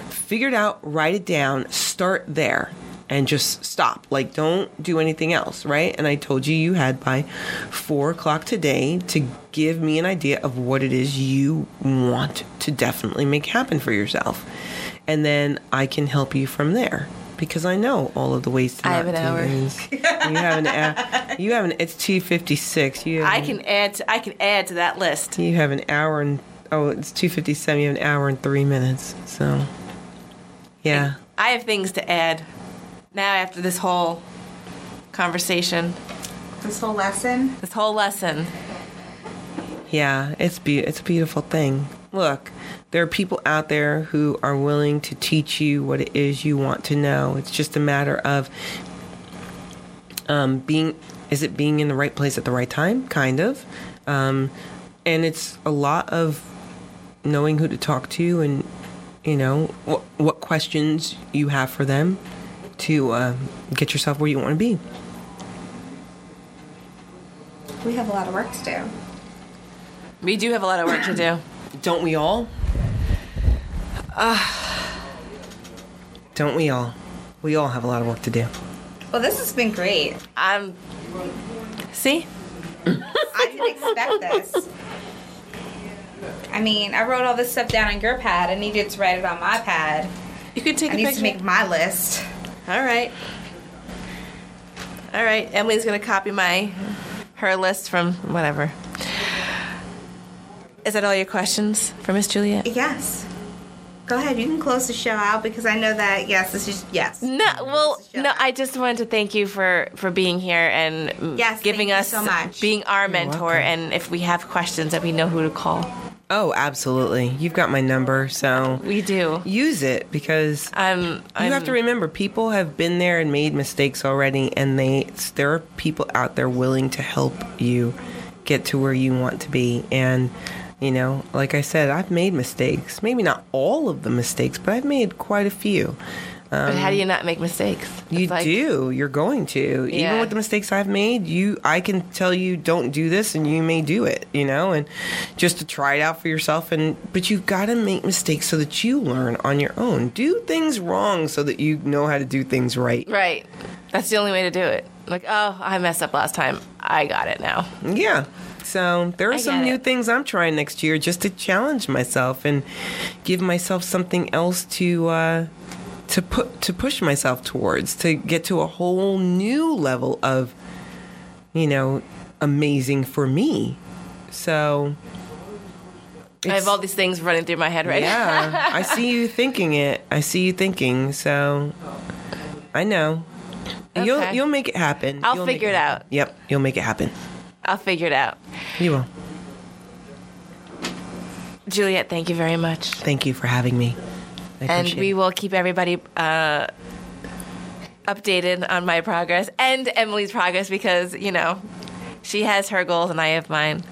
Figure it out. Write it down. Start there. And just stop. Like, don't do anything else, right? And I told you you had by four o'clock today to give me an idea of what it is you want to definitely make happen for yourself. And then I can help you from there. Because I know all of the ways to I have an do hour. You have an hour. (laughs) You have an. It's two fifty six. You. I an- can add. To, I can add to that list. You have an hour and oh, it's two fifty seven. You have an hour and three minutes. So, yeah. I have things to add. Now after this whole conversation, This whole lesson. this whole lesson. Yeah, it's be- it's a beautiful thing. Look, there are people out there who are willing to teach you what it is you want to know. It's just a matter of um, being. Is it being in the right place at the right time? Kind of, um, and it's a lot of knowing who to talk to and you know what what questions you have for them to uh, get yourself where you want to be. We have a lot of work to do. We do have a lot of work to do. (coughs) Don't we all? (sighs) Don't we all? We all have a lot of work to do. Well, this has been great. I'm. See, (coughs) I didn't expect this. I mean, I wrote all this stuff down on your pad. I needed to write it on my pad. you could take I a need picture. to make my list. All right. All right. Emily's gonna copy my her list from whatever. Is that all your questions for Miss Juliet? Yes. Go ahead. You can close the show out because I know that. Yes, this is yes. No, well, no. out. I just wanted to thank you for for being here and Yes, giving thank you us so much. being our mentor. welcome. And if we have questions, that we know who to call. Oh, absolutely. You've got my number, so We do. use it because I'm. you have to remember people have been there and made mistakes already, and they there are people out there willing to help you get to where you want to be. And you know, like I said, I've made mistakes. Maybe not all of the mistakes, but I've made quite a few. But how do you not make mistakes? You like- do. You're going to. Even with the mistakes I've made, you I can tell you don't do this and you may do it, you know, and just to try it out for yourself and but you've got to make mistakes so that you learn on your own. Do things wrong so that you know how to do things right. Right. That's the only way to do it. Like, oh, I messed up last time. I got it now. Yeah. So there are I some new it. things I'm trying next year just to challenge myself and give myself something else to uh, to put to push myself towards to get to a whole new level of you know amazing for me. So I have all these things running through my head right now. yeah, (laughs) I see you thinking it. I see you thinking. So I know. And You'll you'll make it happen. I'll You'll figure it happen. out. Yep, you'll make it happen. I'll figure it out. You will. Juliet, thank you very much. Thank you for having me. And we it. will keep everybody uh, updated on my progress and Emily's progress because, you know, she has her goals and I have mine.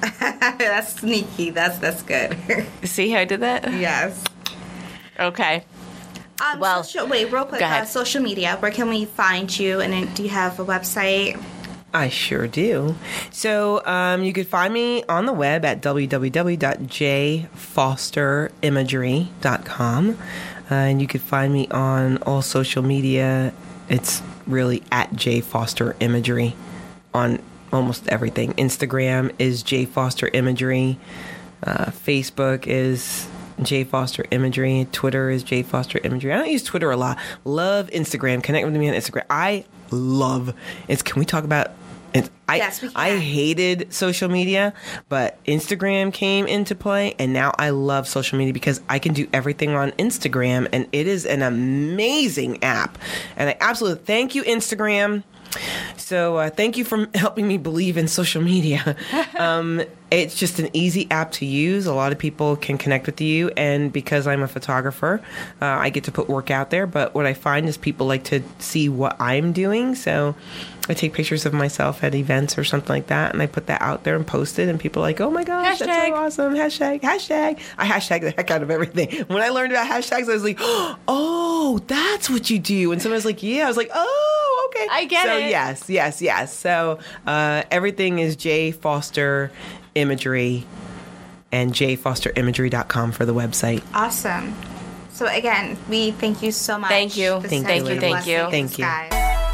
(laughs) that's sneaky. That's that's good. (laughs) See how I did that? yes. Okay. Um, Well, social, wait, real quick. Uh, social media. Where can we find you? And do you have a website? I sure do. So um, you could find me on the web at www.jfosterimagery.com. Uh, and you could find me on all social media. It's really at J Foster Imagery on almost everything. Instagram is J Foster Imagery. Uh, Facebook is J Foster Imagery. Twitter is J Foster Imagery. I don't use Twitter a lot. Love Instagram. Connect with me on Instagram. I love it. Can we talk about it? I, Yes. I hated social media, but Instagram came into play, and now I love social media because I can do everything on Instagram, and it is an amazing app. And I absolutely thank you, Instagram. So uh, thank you for (laughs) helping me believe in social media. (laughs) um, it's just an easy app to use. A lot of people can connect with you, and because I'm a photographer, uh, I get to put work out there. But what I find is people like to see what I'm doing. So I take pictures of myself at events or something like that, and I put that out there and post it, and people are like, "Oh my gosh, that's so awesome!" Hashtag, hashtag. I hashtag the heck out of everything. (laughs) When I learned about hashtags, I was like, (gasps) "Oh, that's what you do." And someone was like, "Yeah," I was like, "Oh, okay." I get so, it. Yes, yes, yes. So uh, everything is J Foster Imagery and jfosterimagery.com for the website. Awesome. So again, we thank you so much. Thank you. Thank you. been a Thank you. blessing in Thank you.